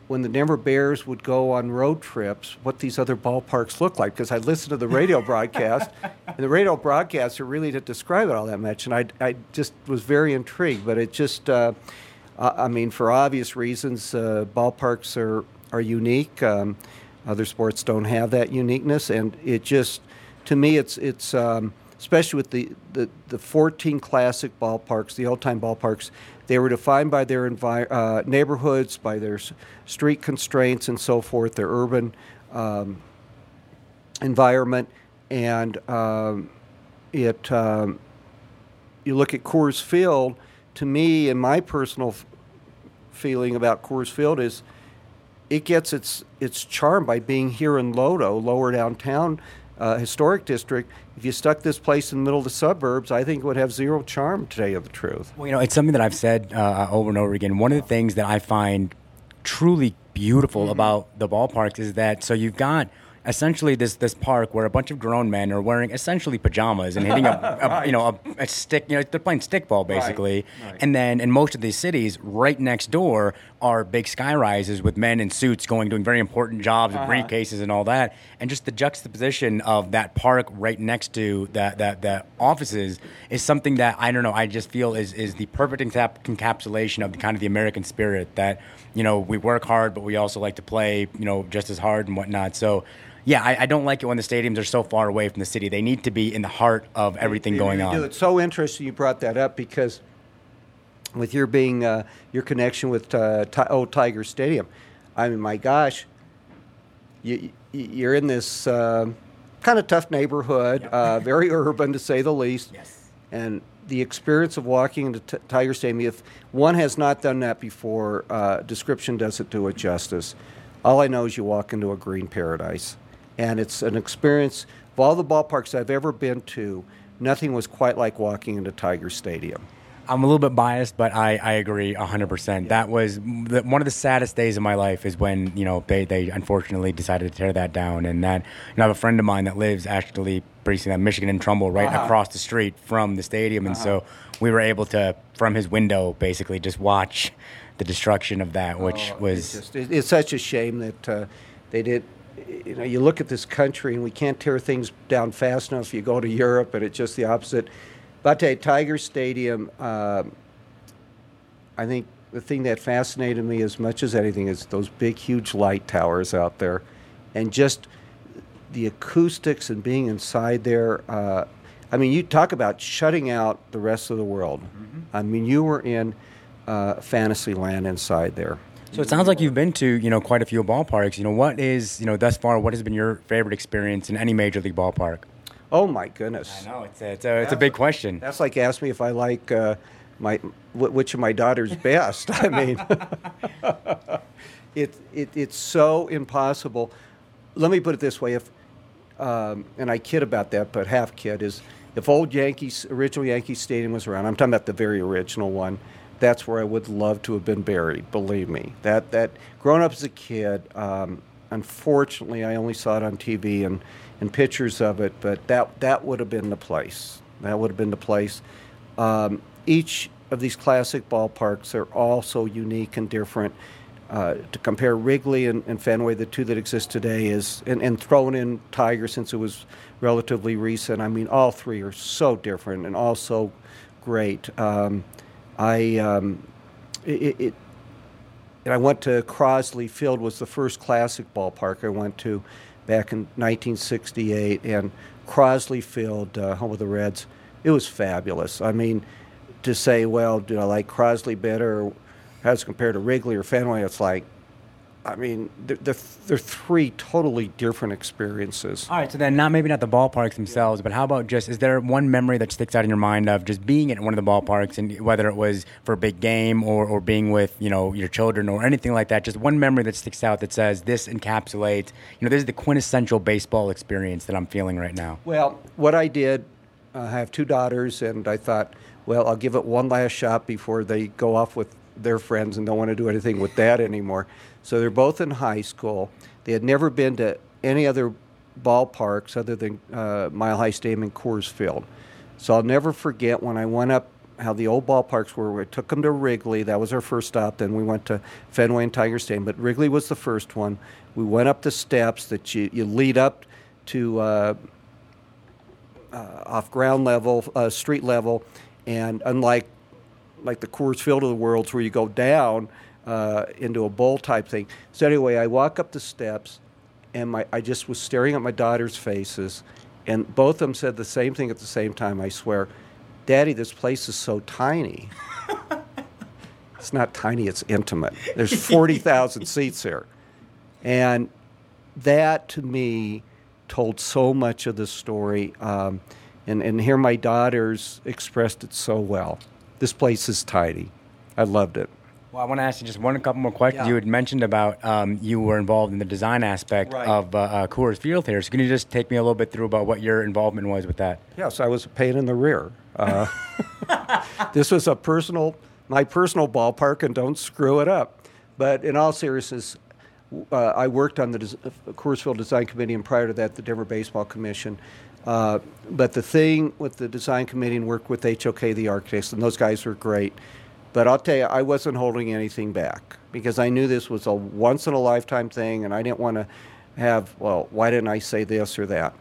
when the Denver Bears would go on road trips, what these other ballparks look like. Because I listened to the radio broadcast, and the radio broadcasts are really to describe it all that much. And I, I just was very intrigued. But it just, uh, I I mean, for obvious reasons, uh, ballparks are, are unique. Um, other sports don't have that uniqueness. And it just, to me, it's, it's um, especially with the, the, the 14 classic ballparks, the old time ballparks, they were defined by their envi- uh, neighborhoods, by their s- street constraints and so forth, their urban um, environment, and um, it. Um, you look at Coors Field. To me, and my personal f- feeling about Coors Field is, it gets its its charm by being here in Lodo, lower downtown. Uh, historic district. If you stuck this place in the middle of the suburbs, I think it would have zero charm. To tell you the truth. Well, you know, it's something that I've said uh, over and over again. One of the things that I find truly beautiful about the ballparks is that so you've got essentially this this park where a bunch of grown men are wearing essentially pajamas and hitting a, a you know a, a stick you know they're playing stickball basically and then in most of these cities right next door are big sky rises with men in suits going doing very important jobs with briefcases uh-huh. and all that. And just the juxtaposition of that park right next to that that that offices is something that I don't know I just feel is is the perfect encap- encapsulation of the kind of the American spirit that you know we work hard but we also like to play you know just as hard and whatnot. So yeah, I, I don't like it when the stadiums are so far away from the city. They need to be in the heart of everything going on. It's so interesting you brought that up because with your being uh, your connection with uh, Ti- old Tiger Stadium, I mean, my gosh, you, you- you're in this uh, kind of tough neighborhood, uh, very urban to say the least. Yes. And the experience of walking into T- Tiger Stadium, if one has not done that before, uh, description doesn't do it justice. All I know is you walk into a green paradise. And it's an experience, of all the ballparks I've ever been to, nothing was quite like walking into Tiger Stadium. I'm a little bit biased, but I, I agree 100%. That was the, one of the saddest days of my life is when, you know, they, they unfortunately decided to tear that down. And that, you know, I have a friend of mine that lives actually pretty soon uh, Michigan and Trumbull right uh-huh. across the street from the stadium. And so uh-huh. we were able to, from his window, basically just watch the destruction of that, which oh, was. It's, just, it's such a shame that uh, they did. You know, you look at this country and we can't tear things down fast enough. You go to Europe and it's just the opposite. But I tell you, Tiger Stadium, um I think the thing that fascinated me as much as anything is those big, huge light towers out there, and just the acoustics and being inside there. Uh, I mean, you talk about shutting out the rest of the world. I mean, you were in uh, fantasy land inside there. So it sounds like you've been to, you know, quite a few ballparks. You know, what is, you know, thus far, what has been your favorite experience in any major league ballpark? Oh my goodness! I know it's a, it's a, it's a big question. That's like ask me if I like uh, my wh- which of my daughters best. I mean, it, it it's so impossible. Let me put it this way: if um, and I kid about that, but half kid is if old Yankees original Yankee Stadium was around. I'm talking about the very original one. That's where I would love to have been buried. Believe me, that that growing up as a kid. Um, unfortunately, I only saw it on TV and, and pictures of it, but that that would have been the place. That would have been the place. Um, each of these classic ballparks are all so unique and different. Uh, to compare Wrigley and, and Fenway, the two that exist today, is and, and thrown in Tiger since it was relatively recent. I mean, all three are so different and all so great. Um, I um, it, it and I went to Crosley Field was the first classic ballpark I went to back in 1968, and Crosley Field, uh, home of the Reds, it was fabulous. I mean, to say, well, do I like Crosley better, as compared to Wrigley or Fenway? It's like, I mean, they're, they're, they're three totally different experiences. All right, so then not maybe not the ballparks themselves, but how about just is there one memory that sticks out in your mind of just being at one of the ballparks and whether it was for a big game or, or being with you know your children or anything like that? Just one memory that sticks out that says this encapsulates you know this is the quintessential baseball experience that I'm feeling right now. Well, what I did, I have two daughters, and I thought, well, I'll give it one last shot before they go off with their friends and don't want to do anything with that anymore. So they're both in high school. They had never been to any other ballparks other than uh, Mile High Stadium and Coors Field. So I'll never forget when I went up how the old ballparks were. We took them to Wrigley. That was our first stop. Then we went to Fenway and Tiger Stadium. But Wrigley was the first one. We went up the steps that you, you lead up to uh, uh, off ground level, uh, street level, and unlike like the Coors Field of the worlds where you go down uh, into a bowl type thing. So anyway, I walk up the steps, and my I just was staring at my daughter's faces, and both of them said the same thing at the same time. I swear, Daddy, this place is so tiny. it's not tiny; it's intimate. There's forty thousand seats here, and that to me told so much of the story. Um, and, and here my daughters expressed it so well. This place is tidy. I loved it. Well, I want to ask you just one couple more questions. Yeah. You had mentioned about um, you were involved in the design aspect Right. of uh, uh, Coors Field here. So can you just take me a little bit through about what your involvement was with that? Yes, I was a pain in the rear. Uh, this was a personal, my personal ballpark, and don't screw it up. But in all seriousness, uh, I worked on the Des- Coors Field Design Committee, and prior to that, the Denver Baseball Commission. Uh, but the thing with the design committee and work with HOK, the architects, and those guys were great. But I'll tell you, I wasn't holding anything back because I knew this was a once in a lifetime thing, and I didn't want to have, well, why didn't I say this or that?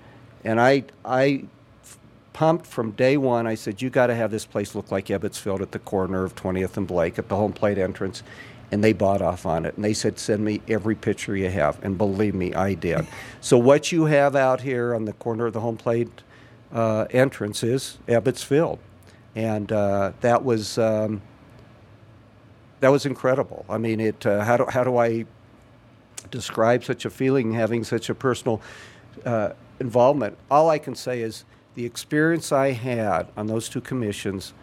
And I, I pumped from day one. I said, you got to have this place look like Ebbets Field at the corner of 20th and Blake at the home plate entrance. And they bought off on it. And they said, send me every picture you have. And believe me, I did. so what you have out here on the corner of the home plate uh, entrance is Ebbets Field. And uh, that was. Um, that was incredible. I mean, it. Uh, how do how do I describe such a feeling, having such a personal uh, involvement? All I can say is the experience I had on those two commissions,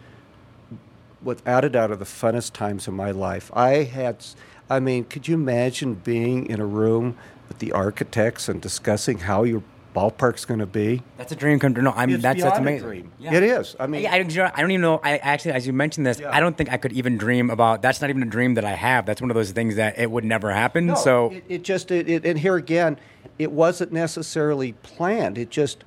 without a doubt, are the funnest times of my life. I had. I mean, could you imagine being in a room with the architects and discussing how your ballpark's going to be? That's a dream come true. No, I'm It's that's that's amazing. dream. Yeah. It is. I mean, I, I, I don't even know. I actually, as you mentioned this, Yeah. I don't think I could even dream about. That's not even a dream that I have. That's one of those things that it would never happen. No, so it, it just it, it, and here again, it wasn't necessarily planned. It just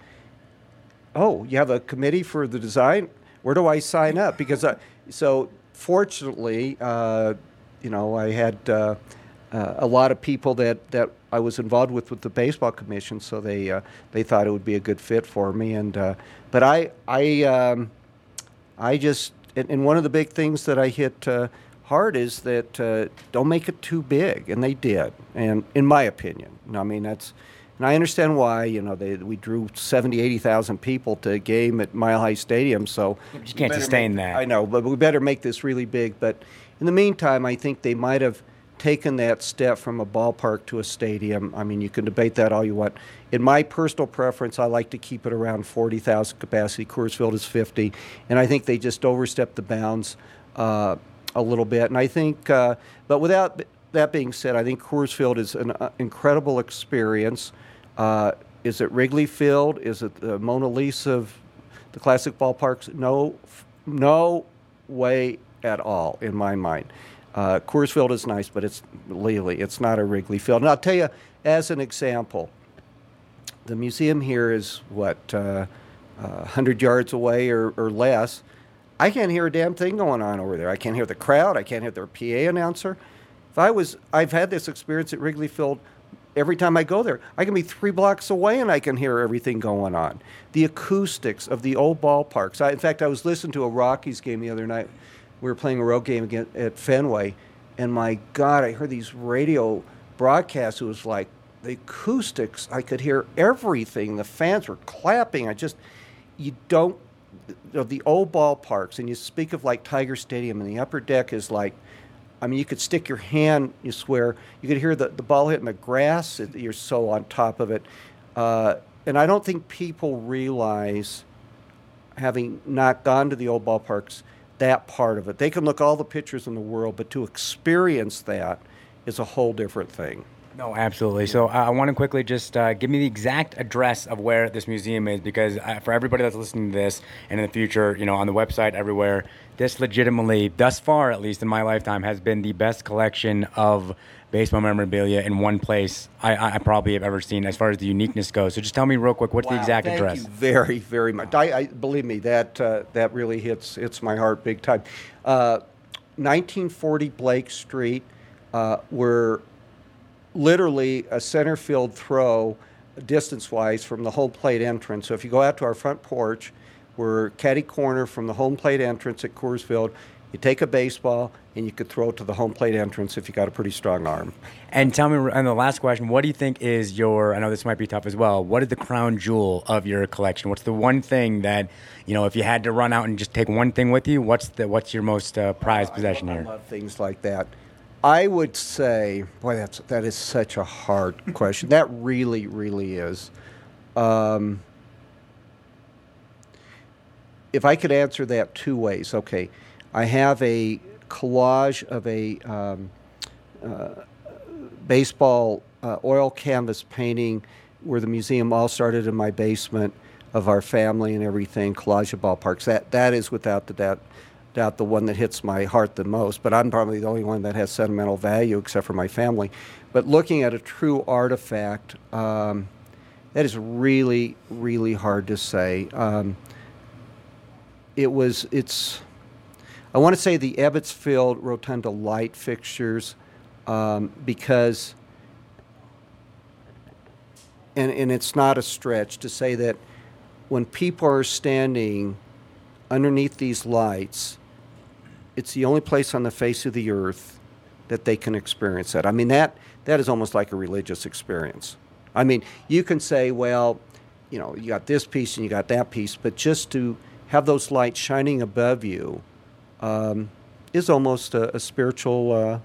oh, you have a committee for the design. Where do I sign up? Because I, so fortunately, uh, you know, I had uh, uh, a lot of people that, that I was involved with with the baseball commission, so they uh, they thought it would be a good fit for me. And uh, but I I um, I just and, and one of the big things that I hit uh, hard is that uh, don't make it too big, and they did. And in my opinion, I mean that's. And I understand why, you know, they, we drew 70, 80,000 people to a game at Mile High Stadium, so you can't sustain make- that. I know, but we better make this really big. But in the meantime, I think they might have taken that step from a ballpark to a stadium. I mean, you can debate that all you want. In my personal preference, I like to keep it around 40,000 capacity. Coors Field is 50, and I think they just overstepped the bounds uh, a little bit. And I think, uh, but without that being said, I think Coors Field is an uh, incredible experience. Uh, is it Wrigley Field? Is it the Mona Lisa of the classic ballparks? No, no way at all in my mind. Uh, Coors Field is nice, but it's Lely. It's not a Wrigley Field. And I'll tell you, as an example, the museum here is what uh, uh, 100 yards away or, or less. I can't hear a damn thing going on over there. I can't hear the crowd. I can't hear their PA announcer. If I was, I've had this experience at Wrigley Field. Every time I go there, I can be three blocks away and I can hear everything going on. The acoustics of the old ballparks. I, in fact, I was listening to a Rockies game the other night. We were playing a road game at Fenway, and my God, I heard these radio broadcasts. It was like the acoustics. I could hear everything. The fans were clapping. I just, you don't of the old ballparks, and you speak of like Tiger Stadium, and the upper deck is like, I mean, you could stick your hand, you swear, you could hear the, the ball hitting the grass, you're so on top of it. Uh, and I don't think people realize, having not gone to the old ballparks, that part of it. They can look all the pictures in the world, but to experience that is a whole different thing. No, absolutely. So uh, I want to quickly just uh, give me the exact address of where this museum is, because uh, for everybody that's listening to this, and in the future, you know, on the website, everywhere, this legitimately, thus far, at least in my lifetime, has been the best collection of baseball memorabilia in one place I, I I probably have ever seen as far as the uniqueness goes. So just tell me real quick, what's the Wow, exact thank address? You very, very much. I, I believe me that uh, that really hits hits my heart big time. Uh, 1940 Blake Street, uh, were literally a center field throw, distance wise, from the home plate entrance. So if you go out to our front porch, we're caddy corner from the home plate entrance at Coors Field. You take a baseball and you could throw it to the home plate entrance if you got a pretty strong arm. And tell me, and the last question, what do you think is your? I know this might be tough as well. What is the crown jewel of your collection? What's the one thing that you know, if you had to run out and just take one thing with you, what's the what's your most uh, prized possession I here? love things like that. I would say, boy, that's that is such a hard question. That really, really is. Um, if I could answer that two ways, okay, I have a collage of a um, uh, baseball uh, oil canvas painting where the museum all started in my basement of our family and everything, collage of ballparks. That that is without the doubt, doubt the one that hits my heart the most. But I'm probably the only one that has sentimental value, except for my family. But looking at a true artifact, um, that is really, really hard to say. Um, it was it's I want to say the Ebbets Field Rotunda light fixtures um, because and and it's not a stretch to say that when people are standing underneath these lights it's the only place on the face of the earth that they can experience that. I mean that that is almost like a religious experience. I mean, you can say, well, you know, you got this piece and you got that piece, but just to have those lights shining above you um, is almost a, a spiritual uh,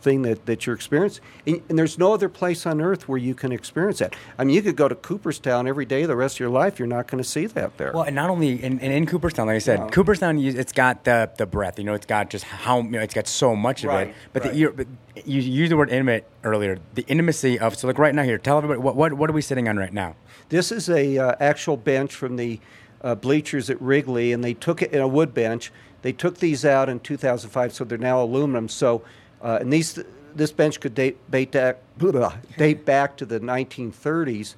thing that, that you're experiencing. And, and there's no other place on earth where you can experience that. I mean, you could go to Cooperstown every day the rest of your life. You're not going to see that there. Well, and not only in, in, in Cooperstown, like I said, No. Cooperstown, it's got the the breadth. You know, it's got just how you know, it's got so much of Right, it. But, right. the, you, but you used the word intimate earlier. The intimacy of so like right now here. Tell everybody what what, what are we sitting on right now? This is a uh, actual bench from the uh, bleachers at Wrigley, and they took it in a wood bench. They took these out in 2005, so they're now aluminum. So, uh, and these this bench could date date back, date back to the 1930s,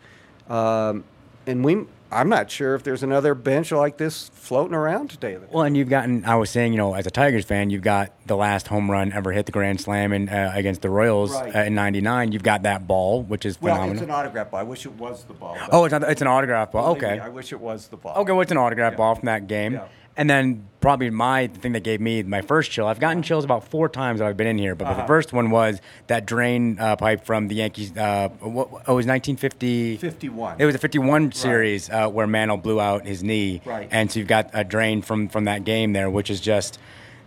um, and we. I'm not sure if there's another bench like this floating around today. Well, and you've gotten. I was saying, you know, as a Tigers fan, you've got the last home run ever hit the Grand Slam in, uh, against the Royals Right. uh, in '99. You've got that ball, which is Well, it's an autograph ball. I wish it was the ball. oh, it's, not, it's an autograph ball. Believe me, Okay. I wish it was the ball. Okay, well, it's an autograph ball from that game. Yeah. And then probably my the thing that gave me my first chill. I've gotten chills about four times that I've been in here, but Uh-huh. the first one was that drain uh, pipe from the Yankees. Uh, what, oh, it was 1950. 51. It was a 51 series uh, where Mantle blew out his knee, Right. and so you've got a drain from from that game there, which is just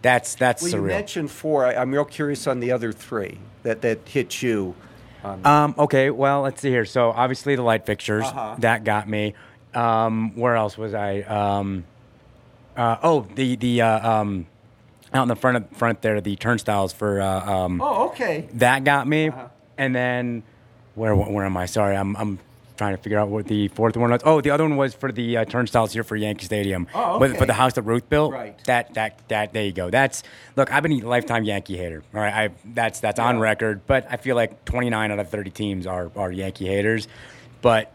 that's that's Well, you mentioned four. I, I'm real curious on the other three that, that hit you. Um, okay, well, let's see here. So obviously the light fixtures Uh-huh. that got me. Um, where else was I? Uh, oh, the the uh, um, out in the front of, front there, the turnstiles for uh, um, Oh, okay. that got me. And then where where am I? Sorry, I'm I'm trying to figure out what the fourth one was. Oh, the other one was for the uh, turnstiles here for Yankee Stadium. Oh, okay. for the house that Ruth built. Right. That that that there you go. That's look. I've been a lifetime Yankee hater. All right, I that's that's on record. But I feel like 29 out of 30 teams are are Yankee haters. But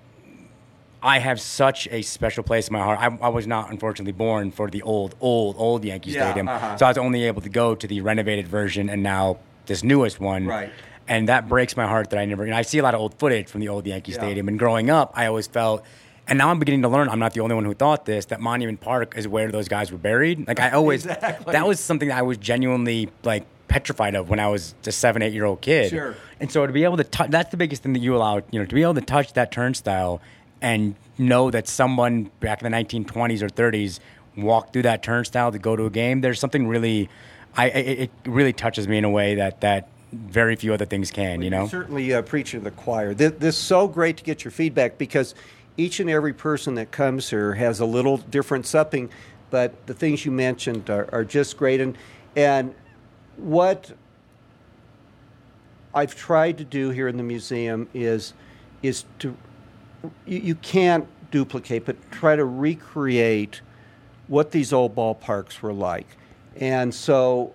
I have such a special place in my heart. I, I was not, unfortunately, born for the old, old, old Yankee Yeah, Stadium. uh-huh. So I was only able to go to the renovated version and now this newest one. Right. And that breaks my heart that I never, and I see a lot of old footage from the old Yankee Yeah. Stadium. And growing up, I always felt, and now I'm beginning to learn, I'm not the only one who thought this, that Monument Park is where those guys were buried. Like I always, Exactly. that was something that I was genuinely like petrified of when I was a seven, eight year old kid. Sure. And so to be able to touch, that's the biggest thing that you allow, you know, to be able to touch that turnstile and know that someone back in the 1920s or 30s walked through that turnstile to go to a game, there's something really, I, it, it really touches me in a way that, that very few other things can, you know? Certainly uh, preaching to the choir. This, this is so great to get your feedback because each and every person that comes here has a little different something, but the things you mentioned are, are just great. And and what I've tried to do here in the museum is is to you, you can't duplicate, but try to recreate what these old ballparks were like. And so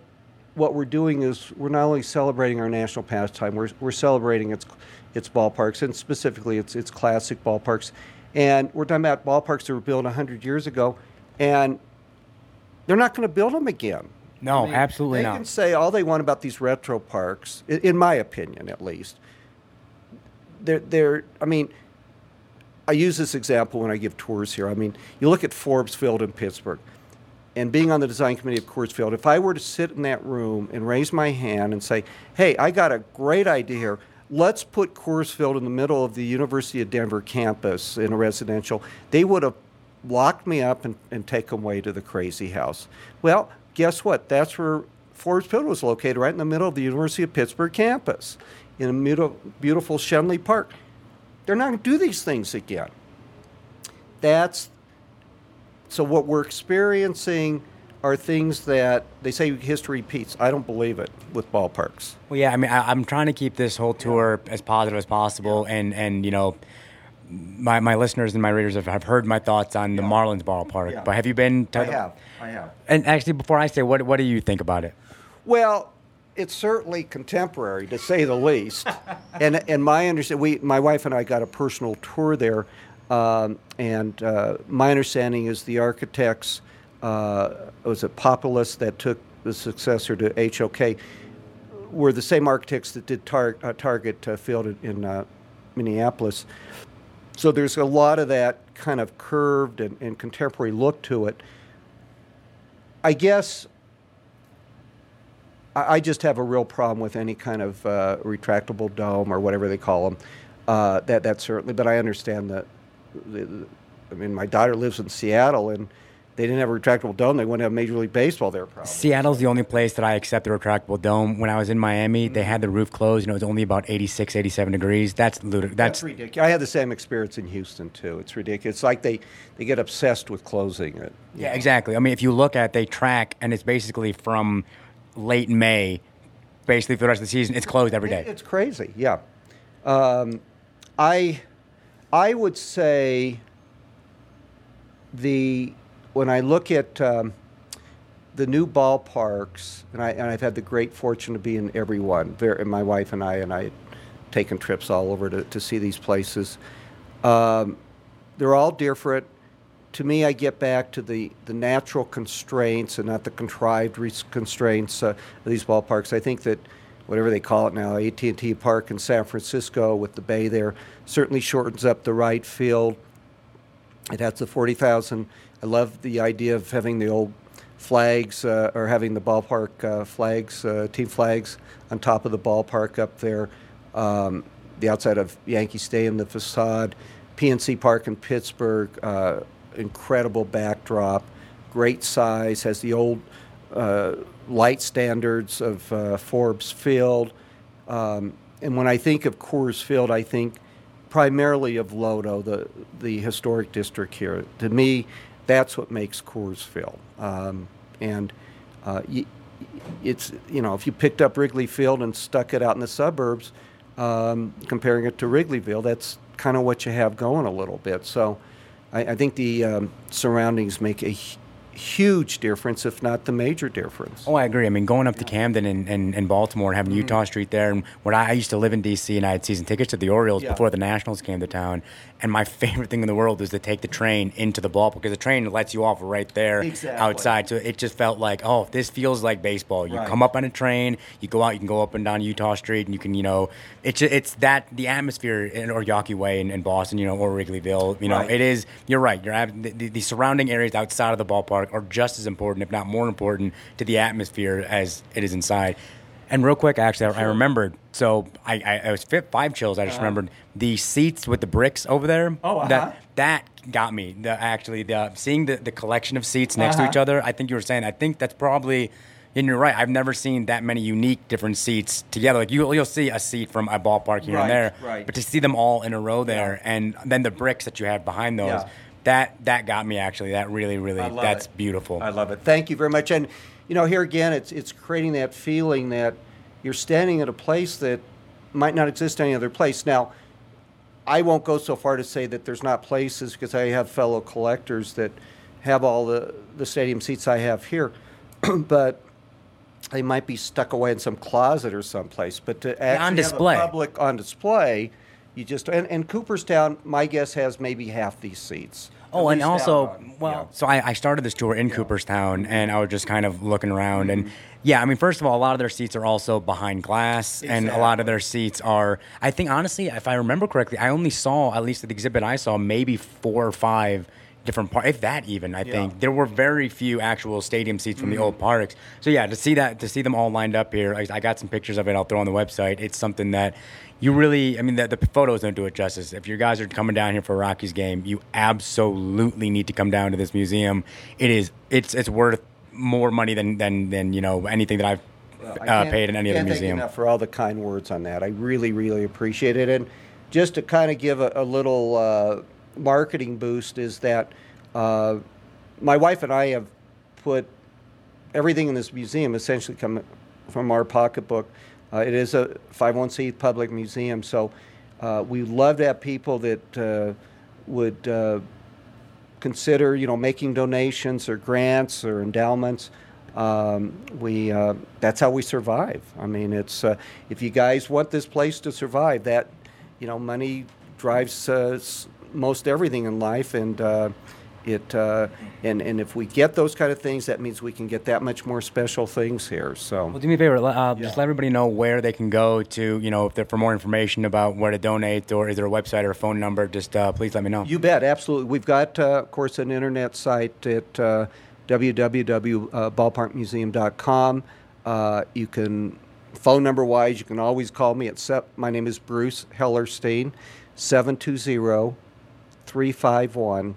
what we're doing is we're not only celebrating our national pastime, we're, we're celebrating its its ballparks and specifically its its classic ballparks. And we're talking about ballparks that were built 100 years ago, and they're not going to build them again. No, absolutely they not. They can say all they want about these retro parks, i- in my opinion, at least. They're, they're, I mean, I use this example when I give tours here. I mean, you look at Forbes Field in Pittsburgh, and being on the design committee of Coors Field, if I were to sit in that room and raise my hand and say, "Hey, I got a great idea here. Let's put Coors Field in the middle of the University of Denver campus in a residential," they would have locked me up and, and taken away to the crazy house. Well, guess what? That's where Forbes Field was located, right in the middle of the University of Pittsburgh campus, in a beautiful, beautiful Schenley Park. They're not going to do these things again. That's so what we're experiencing are things that they say history repeats. I don't believe it with ballparks. Well, yeah, I mean, I, I'm trying to keep this whole tour as positive as possible, and and you know, my my listeners and my readers have, have heard my thoughts on the Marlins ballpark. Yeah. But have you been? To I have. I have. And actually, before I say, what what do you think about it? Well, it's certainly contemporary to say the least. and and my understand we my wife and I got a personal tour there, um, and uh, my understanding is the architects uh, was it Populous that took the successor to HOK were the same architects that did tar- uh, Target uh, Field in, in uh, Minneapolis. So there's a lot of that kind of curved and, and contemporary look to it. I guess I, I just have a real problem with any kind of uh, retractable dome or whatever they call them. Uh, that that certainly, but I understand that. The, I mean, my daughter lives in Seattle, and they didn't have a retractable dome. They wouldn't have Major League Baseball there, probably. Seattle's the only place that I accept the retractable dome. When I was in Miami, they had the roof closed, and it was only about 86, 87 degrees. That's ludic- That's, That's, ridiculous. I had the same experience in Houston too. It's ridiculous. It's like they, they get obsessed with closing it. yeah, exactly. I mean, if you look at, they track, and it's basically from late May, basically for the rest of the season. It's closed every day. It's crazy. Yeah. Um, I I would say the when I look at um, the new ballparks, and I and I've had the great fortune to be in every one. Ver- and my wife and I and I had taken trips all over to, to see these places. Um, they're all different. To me, I get back to the, the natural constraints and not the contrived constraints uh, of these ballparks. I think that whatever they call it now, AT&T Park in San Francisco with the bay there, certainly shortens up the right field. It has the 40,000. I love the idea of having the old flags uh, or having the ballpark uh, flags, uh, team flags on top of the ballpark up there. Um, the outside of Yankee Stadium, the facade, PNC Park in Pittsburgh, uh, incredible backdrop, great size, has the old uh, light standards of uh, Forbes Field. Um, and when I think of Coors Field, I think primarily of Lodo, the the historic district here. To me, that's what makes Coors Field. Um, and uh, it's you know if you picked up Wrigley Field and stuck it out in the suburbs, um, comparing it to Wrigleyville, that's kind of what you have going a little bit. So I, I think the um, surroundings make a huge difference, if not the major difference. Oh, I agree. I mean, going up to Camden and, and, and Baltimore and having Mm-hmm. Eutaw Street there, and when I, I used to live in D.C. and I had season tickets to the Orioles Yeah. before the Nationals came to town, and my favorite thing in the world is to take the train into the ballpark because the train lets you off right there Exactly. outside. So it just felt like, oh, this feels like baseball. You Right. come up on a train, you go out, you can go up and down Eutaw Street, and you can, you know, it's it's that the atmosphere in or Yawkey Way in, in Boston, you know, or Wrigleyville, you know, Right. it is. You're right. You're the, the, the surrounding areas outside of the ballpark are just as important, if not more important, to the atmosphere as it is inside. And real quick, actually, I, remembered. So I, I, I was fit five chills. I just remembered the seats with the bricks over there. Uh-huh. Oh, uh-huh. that that got me. The actually the seeing the, the collection of seats next to each Uh-huh. other. I think you were saying. I think that's probably. And you're right. I've never seen that many unique different seats together. Like you'll you'll see a seat from a ballpark here Right, and there, right. but to see them all in a row there, and then the bricks that you have behind those, Yeah. That that got me actually. That really really that's it. beautiful. I love it. Thank you very much. And you know, here again, it's it's creating that feeling that you're standing at a place that might not exist any other place. Now, I won't go so far to say that there's not places because I have fellow collectors that have all the the stadium seats I have here, but they might be stuck away in some closet or someplace. But to actually on have display. a public on display, you just and, and Cooperstown, my guess has maybe half these seats. Oh, and also, on- well, yeah. so I, I started this tour in Cooperstown, and I was just kind of looking around, and Mm-hmm. yeah, I mean, first of all, a lot of their seats are also behind glass, and a lot of their seats are. I think honestly, if I remember correctly, I only saw at least at the exhibit I saw maybe four or five different parts, if that even. I think there were very few actual stadium seats from the Mm-hmm. old parks. So yeah, to see that, to see them all lined up here, I, I got some pictures of it. I'll throw on the website. It's something that. You really, I mean, the, the photos don't do it justice. If you guys are coming down here for a Rockies game, you absolutely need to come down to this museum. It is, it's, it's worth more money than, than, than you know anything that I've I uh, paid in any other can't thank you museum. enough for all the kind words on that. I really, really appreciate it. And just to kind of give a, a little uh, marketing boost is that uh, my wife and I have put everything in this museum essentially come from our pocketbook. Uh, it is a 501c public museum, so uh, we love to have people that uh, would uh, consider, you know, making donations or grants or endowments. Um, we uh, that's how we survive. I mean, it's uh, if you guys want this place to survive, that you know, money drives most everything in life, and it uh, and and if we get those kind of things, that means we can get that much more special things here. So. Well, do me a favor. Uh, Just let everybody know where they can go to, you know, if they're for more information about where to donate, or is there a website or a phone number? Just uh, please let me know. You bet, absolutely. We've got, uh, of course, an internet site at uh, www.ballparkmuseum.com. Uh, you can, phone number wise, you can always call me at, se- my name is Bruce Hellerstein, 720 351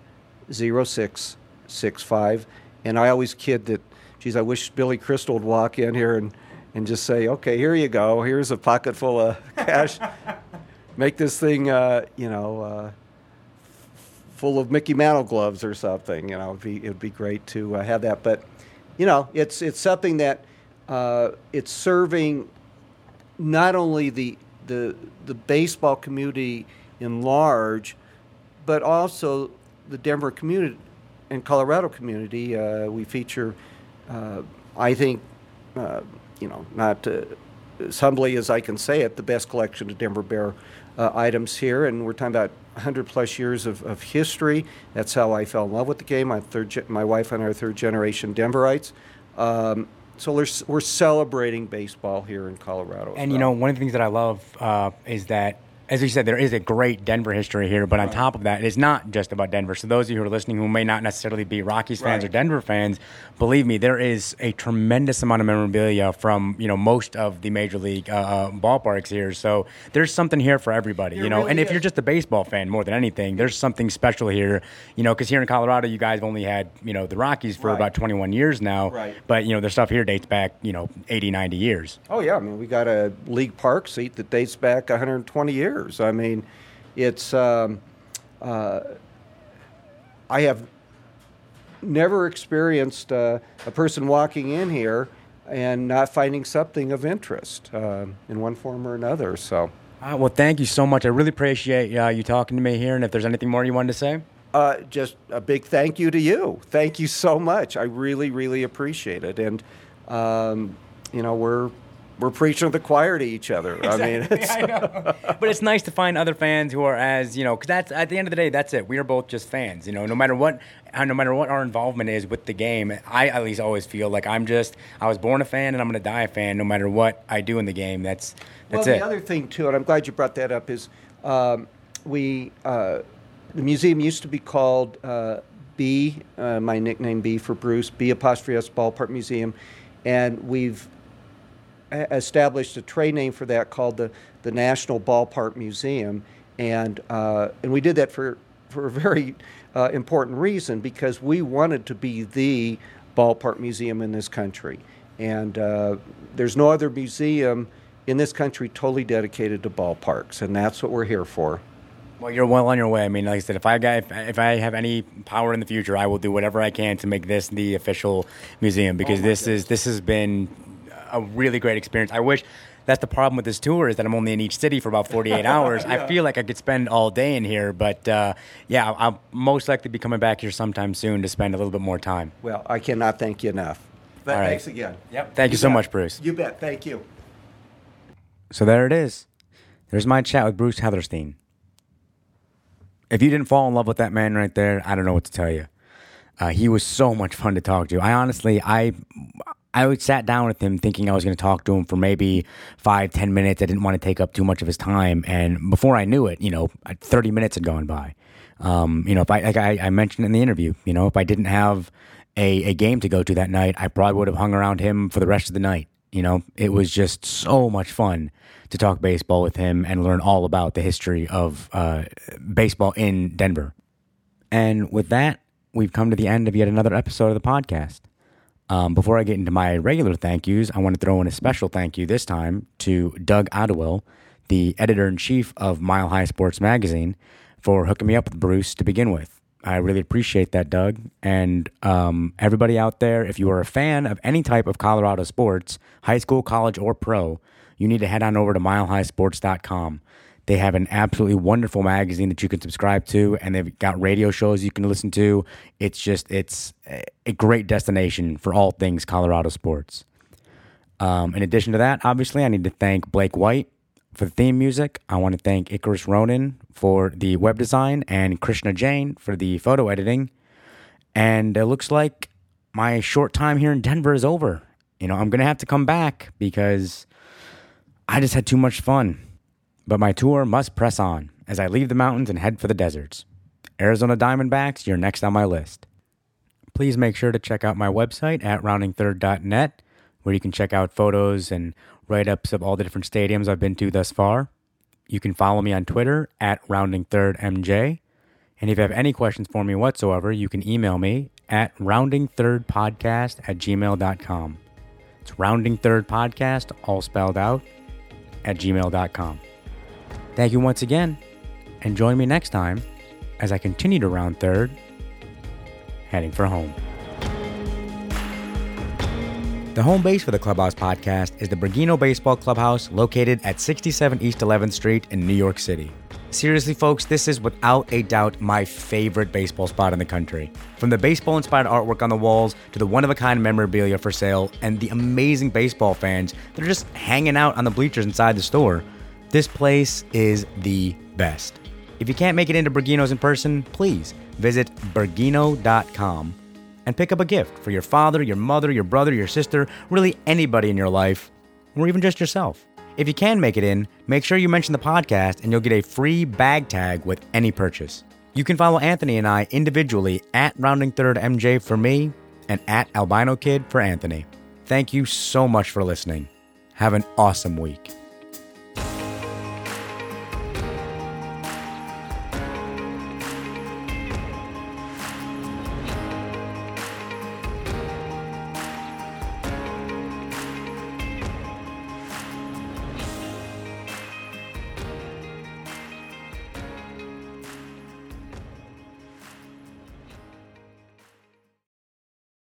0665. And I always kid that, geez, I wish Billy Crystal would walk in here and, and just say, okay, here you go. Here's a pocket full of cash. Make this thing, uh, you know, uh, full of Mickey Mantle gloves or something. You know, it'd be it'd be great to uh, have that. But you know, it's it's something that uh, it's serving not only the the the baseball community in large, but also the Denver community and Colorado community. Uh, we feature, uh, I think, uh, you know, not uh, as humbly as I can say it, the best collection of Denver Bear uh, items here, and we're talking about 100 plus years of, of history. That's how I fell in love with the game. I'm third, ge- my wife and I are third generation Denverites. Um, so we're, we're celebrating baseball here in Colorado. And you know, one of the things that I love uh, is that, as you said, there is a great Denver history here. But on top of that, it's not just about Denver. So those of you who are listening who may not necessarily be Rockies fans or Denver fans, believe me, there is a tremendous amount of memorabilia from you know most of the major league uh, uh, ballparks here. So there's something here for everybody. you know, really and if you're just a baseball fan more than anything, there's something special here. You know, because here in Colorado, you guys have only had you know the Rockies for Right. about 21 years now. Right. But you know, the stuff here dates back you know 80, 90 years. Oh yeah, I mean we got a league park seat that dates back 120 years. I mean, it's um, uh, I have never experienced uh, a person walking in here and not finding something of interest um in one form or another. So. Uh, well, thank you so much. I really appreciate uh, you talking to me here. And if there's anything more you wanted to say, Uh, just a big thank you to you. Thank you so much. I really, really appreciate it. And um, you know, we're we're preaching to the choir to each other. I mean, it's, I know. but it's nice to find other fans who are as you know, because that's at the end of the day, that's it. We are both just fans. You know, no matter what, no matter what our involvement is with the game, I at least always feel like I'm just. I was born a fan, and I'm going to die a fan, no matter what I do in the game. That's that's well, it. the other thing too, and I'm glad you brought that up, is um, we uh, the museum used to be called uh, B, uh, my nickname B for Bruce, B apostrophe S Ballpark Museum, and we've established a trade name for that called the the National Ballpark Museum, and uh, and we did that for for a very uh, important reason because we wanted to be the ballpark museum in this country, and uh, there's no other museum in this country totally dedicated to ballparks, and that's what we're here for. Well, you're well on your way. I mean, like I said, if I got, if, if I have any power in the future, I will do whatever I can to make this the official museum because this is this has been a really great experience. I wish that's the problem with this tour is that I'm only in each city for about 48 hours. I feel like I could spend all day in here, but uh, yeah, I'll most likely be coming back here sometime soon to spend a little bit more time. Well, I cannot thank you enough. But All right. thanks again. Yep. Thank you so bet. much, Bruce. You bet. Thank you. So there it is. There's my chat with Bruce Heatherstein. If you didn't fall in love with that man right there, I don't know what to tell you. Uh, he was so much fun to talk to. I honestly, I, I sat down with him thinking I was going to talk to him for maybe five, ten minutes. I didn't want to take up too much of his time, and before I knew it, you know, thirty minutes had gone by. Um, you know, if I like I, I mentioned in the interview, you know, if I didn't have a, a game to go to that night, I probably would have hung around him for the rest of the night. You know, it was just so much fun to talk baseball with him and learn all about the history of uh, baseball in Denver. And with that, we've come to the end of yet another episode of the podcast. Um, before I get into my regular thank yous, I want to throw in a special thank you this time to Doug Ottewill, the editor in chief of Mile High Sports Magazine, for hooking me up with Bruce to begin with. I really appreciate that, Doug. And um, everybody out there, if you are a fan of any type of Colorado sports, high school, college, or pro, you need to head on over to milehighsports.com. They have an absolutely wonderful magazine that you can subscribe to, and they've got radio shows you can listen to. It's just, it's a great destination for all things Colorado sports. Um, in addition to that, obviously, I need to thank Blake White for the theme music. I want to thank Icarus Ronan for the web design and Krishna Jain for the photo editing. And it looks like my short time here in Denver is over. You know, I'm going to have to come back because I just had too much fun. But my tour must press on as I leave the mountains and head for the deserts. Arizona Diamondbacks, you're next on my list. Please make sure to check out my website at roundingthird.net, where you can check out photos and write ups of all the different stadiums I've been to thus far. You can follow me on Twitter at roundingthirdmj. And if you have any questions for me whatsoever, you can email me at roundingthirdpodcast at gmail.com. It's roundingthirdpodcast, all spelled out, at gmail.com. Thank you once again, and join me next time as I continue to round third, heading for home. The home base for the Clubhouse podcast is the Bergino Baseball Clubhouse located at 67 East 11th Street in New York City. Seriously, folks, this is without a doubt my favorite baseball spot in the country. From the baseball inspired artwork on the walls to the one of a kind memorabilia for sale and the amazing baseball fans that are just hanging out on the bleachers inside the store, this place is the best. If you can't make it into Bergino's in person, please visit bergino.com and pick up a gift for your father, your mother, your brother, your sister, really anybody in your life, or even just yourself. If you can make it in, make sure you mention the podcast and you'll get a free bag tag with any purchase. You can follow Anthony and I individually at Rounding Third MJ for me and at Albino Kid for Anthony. Thank you so much for listening. Have an awesome week.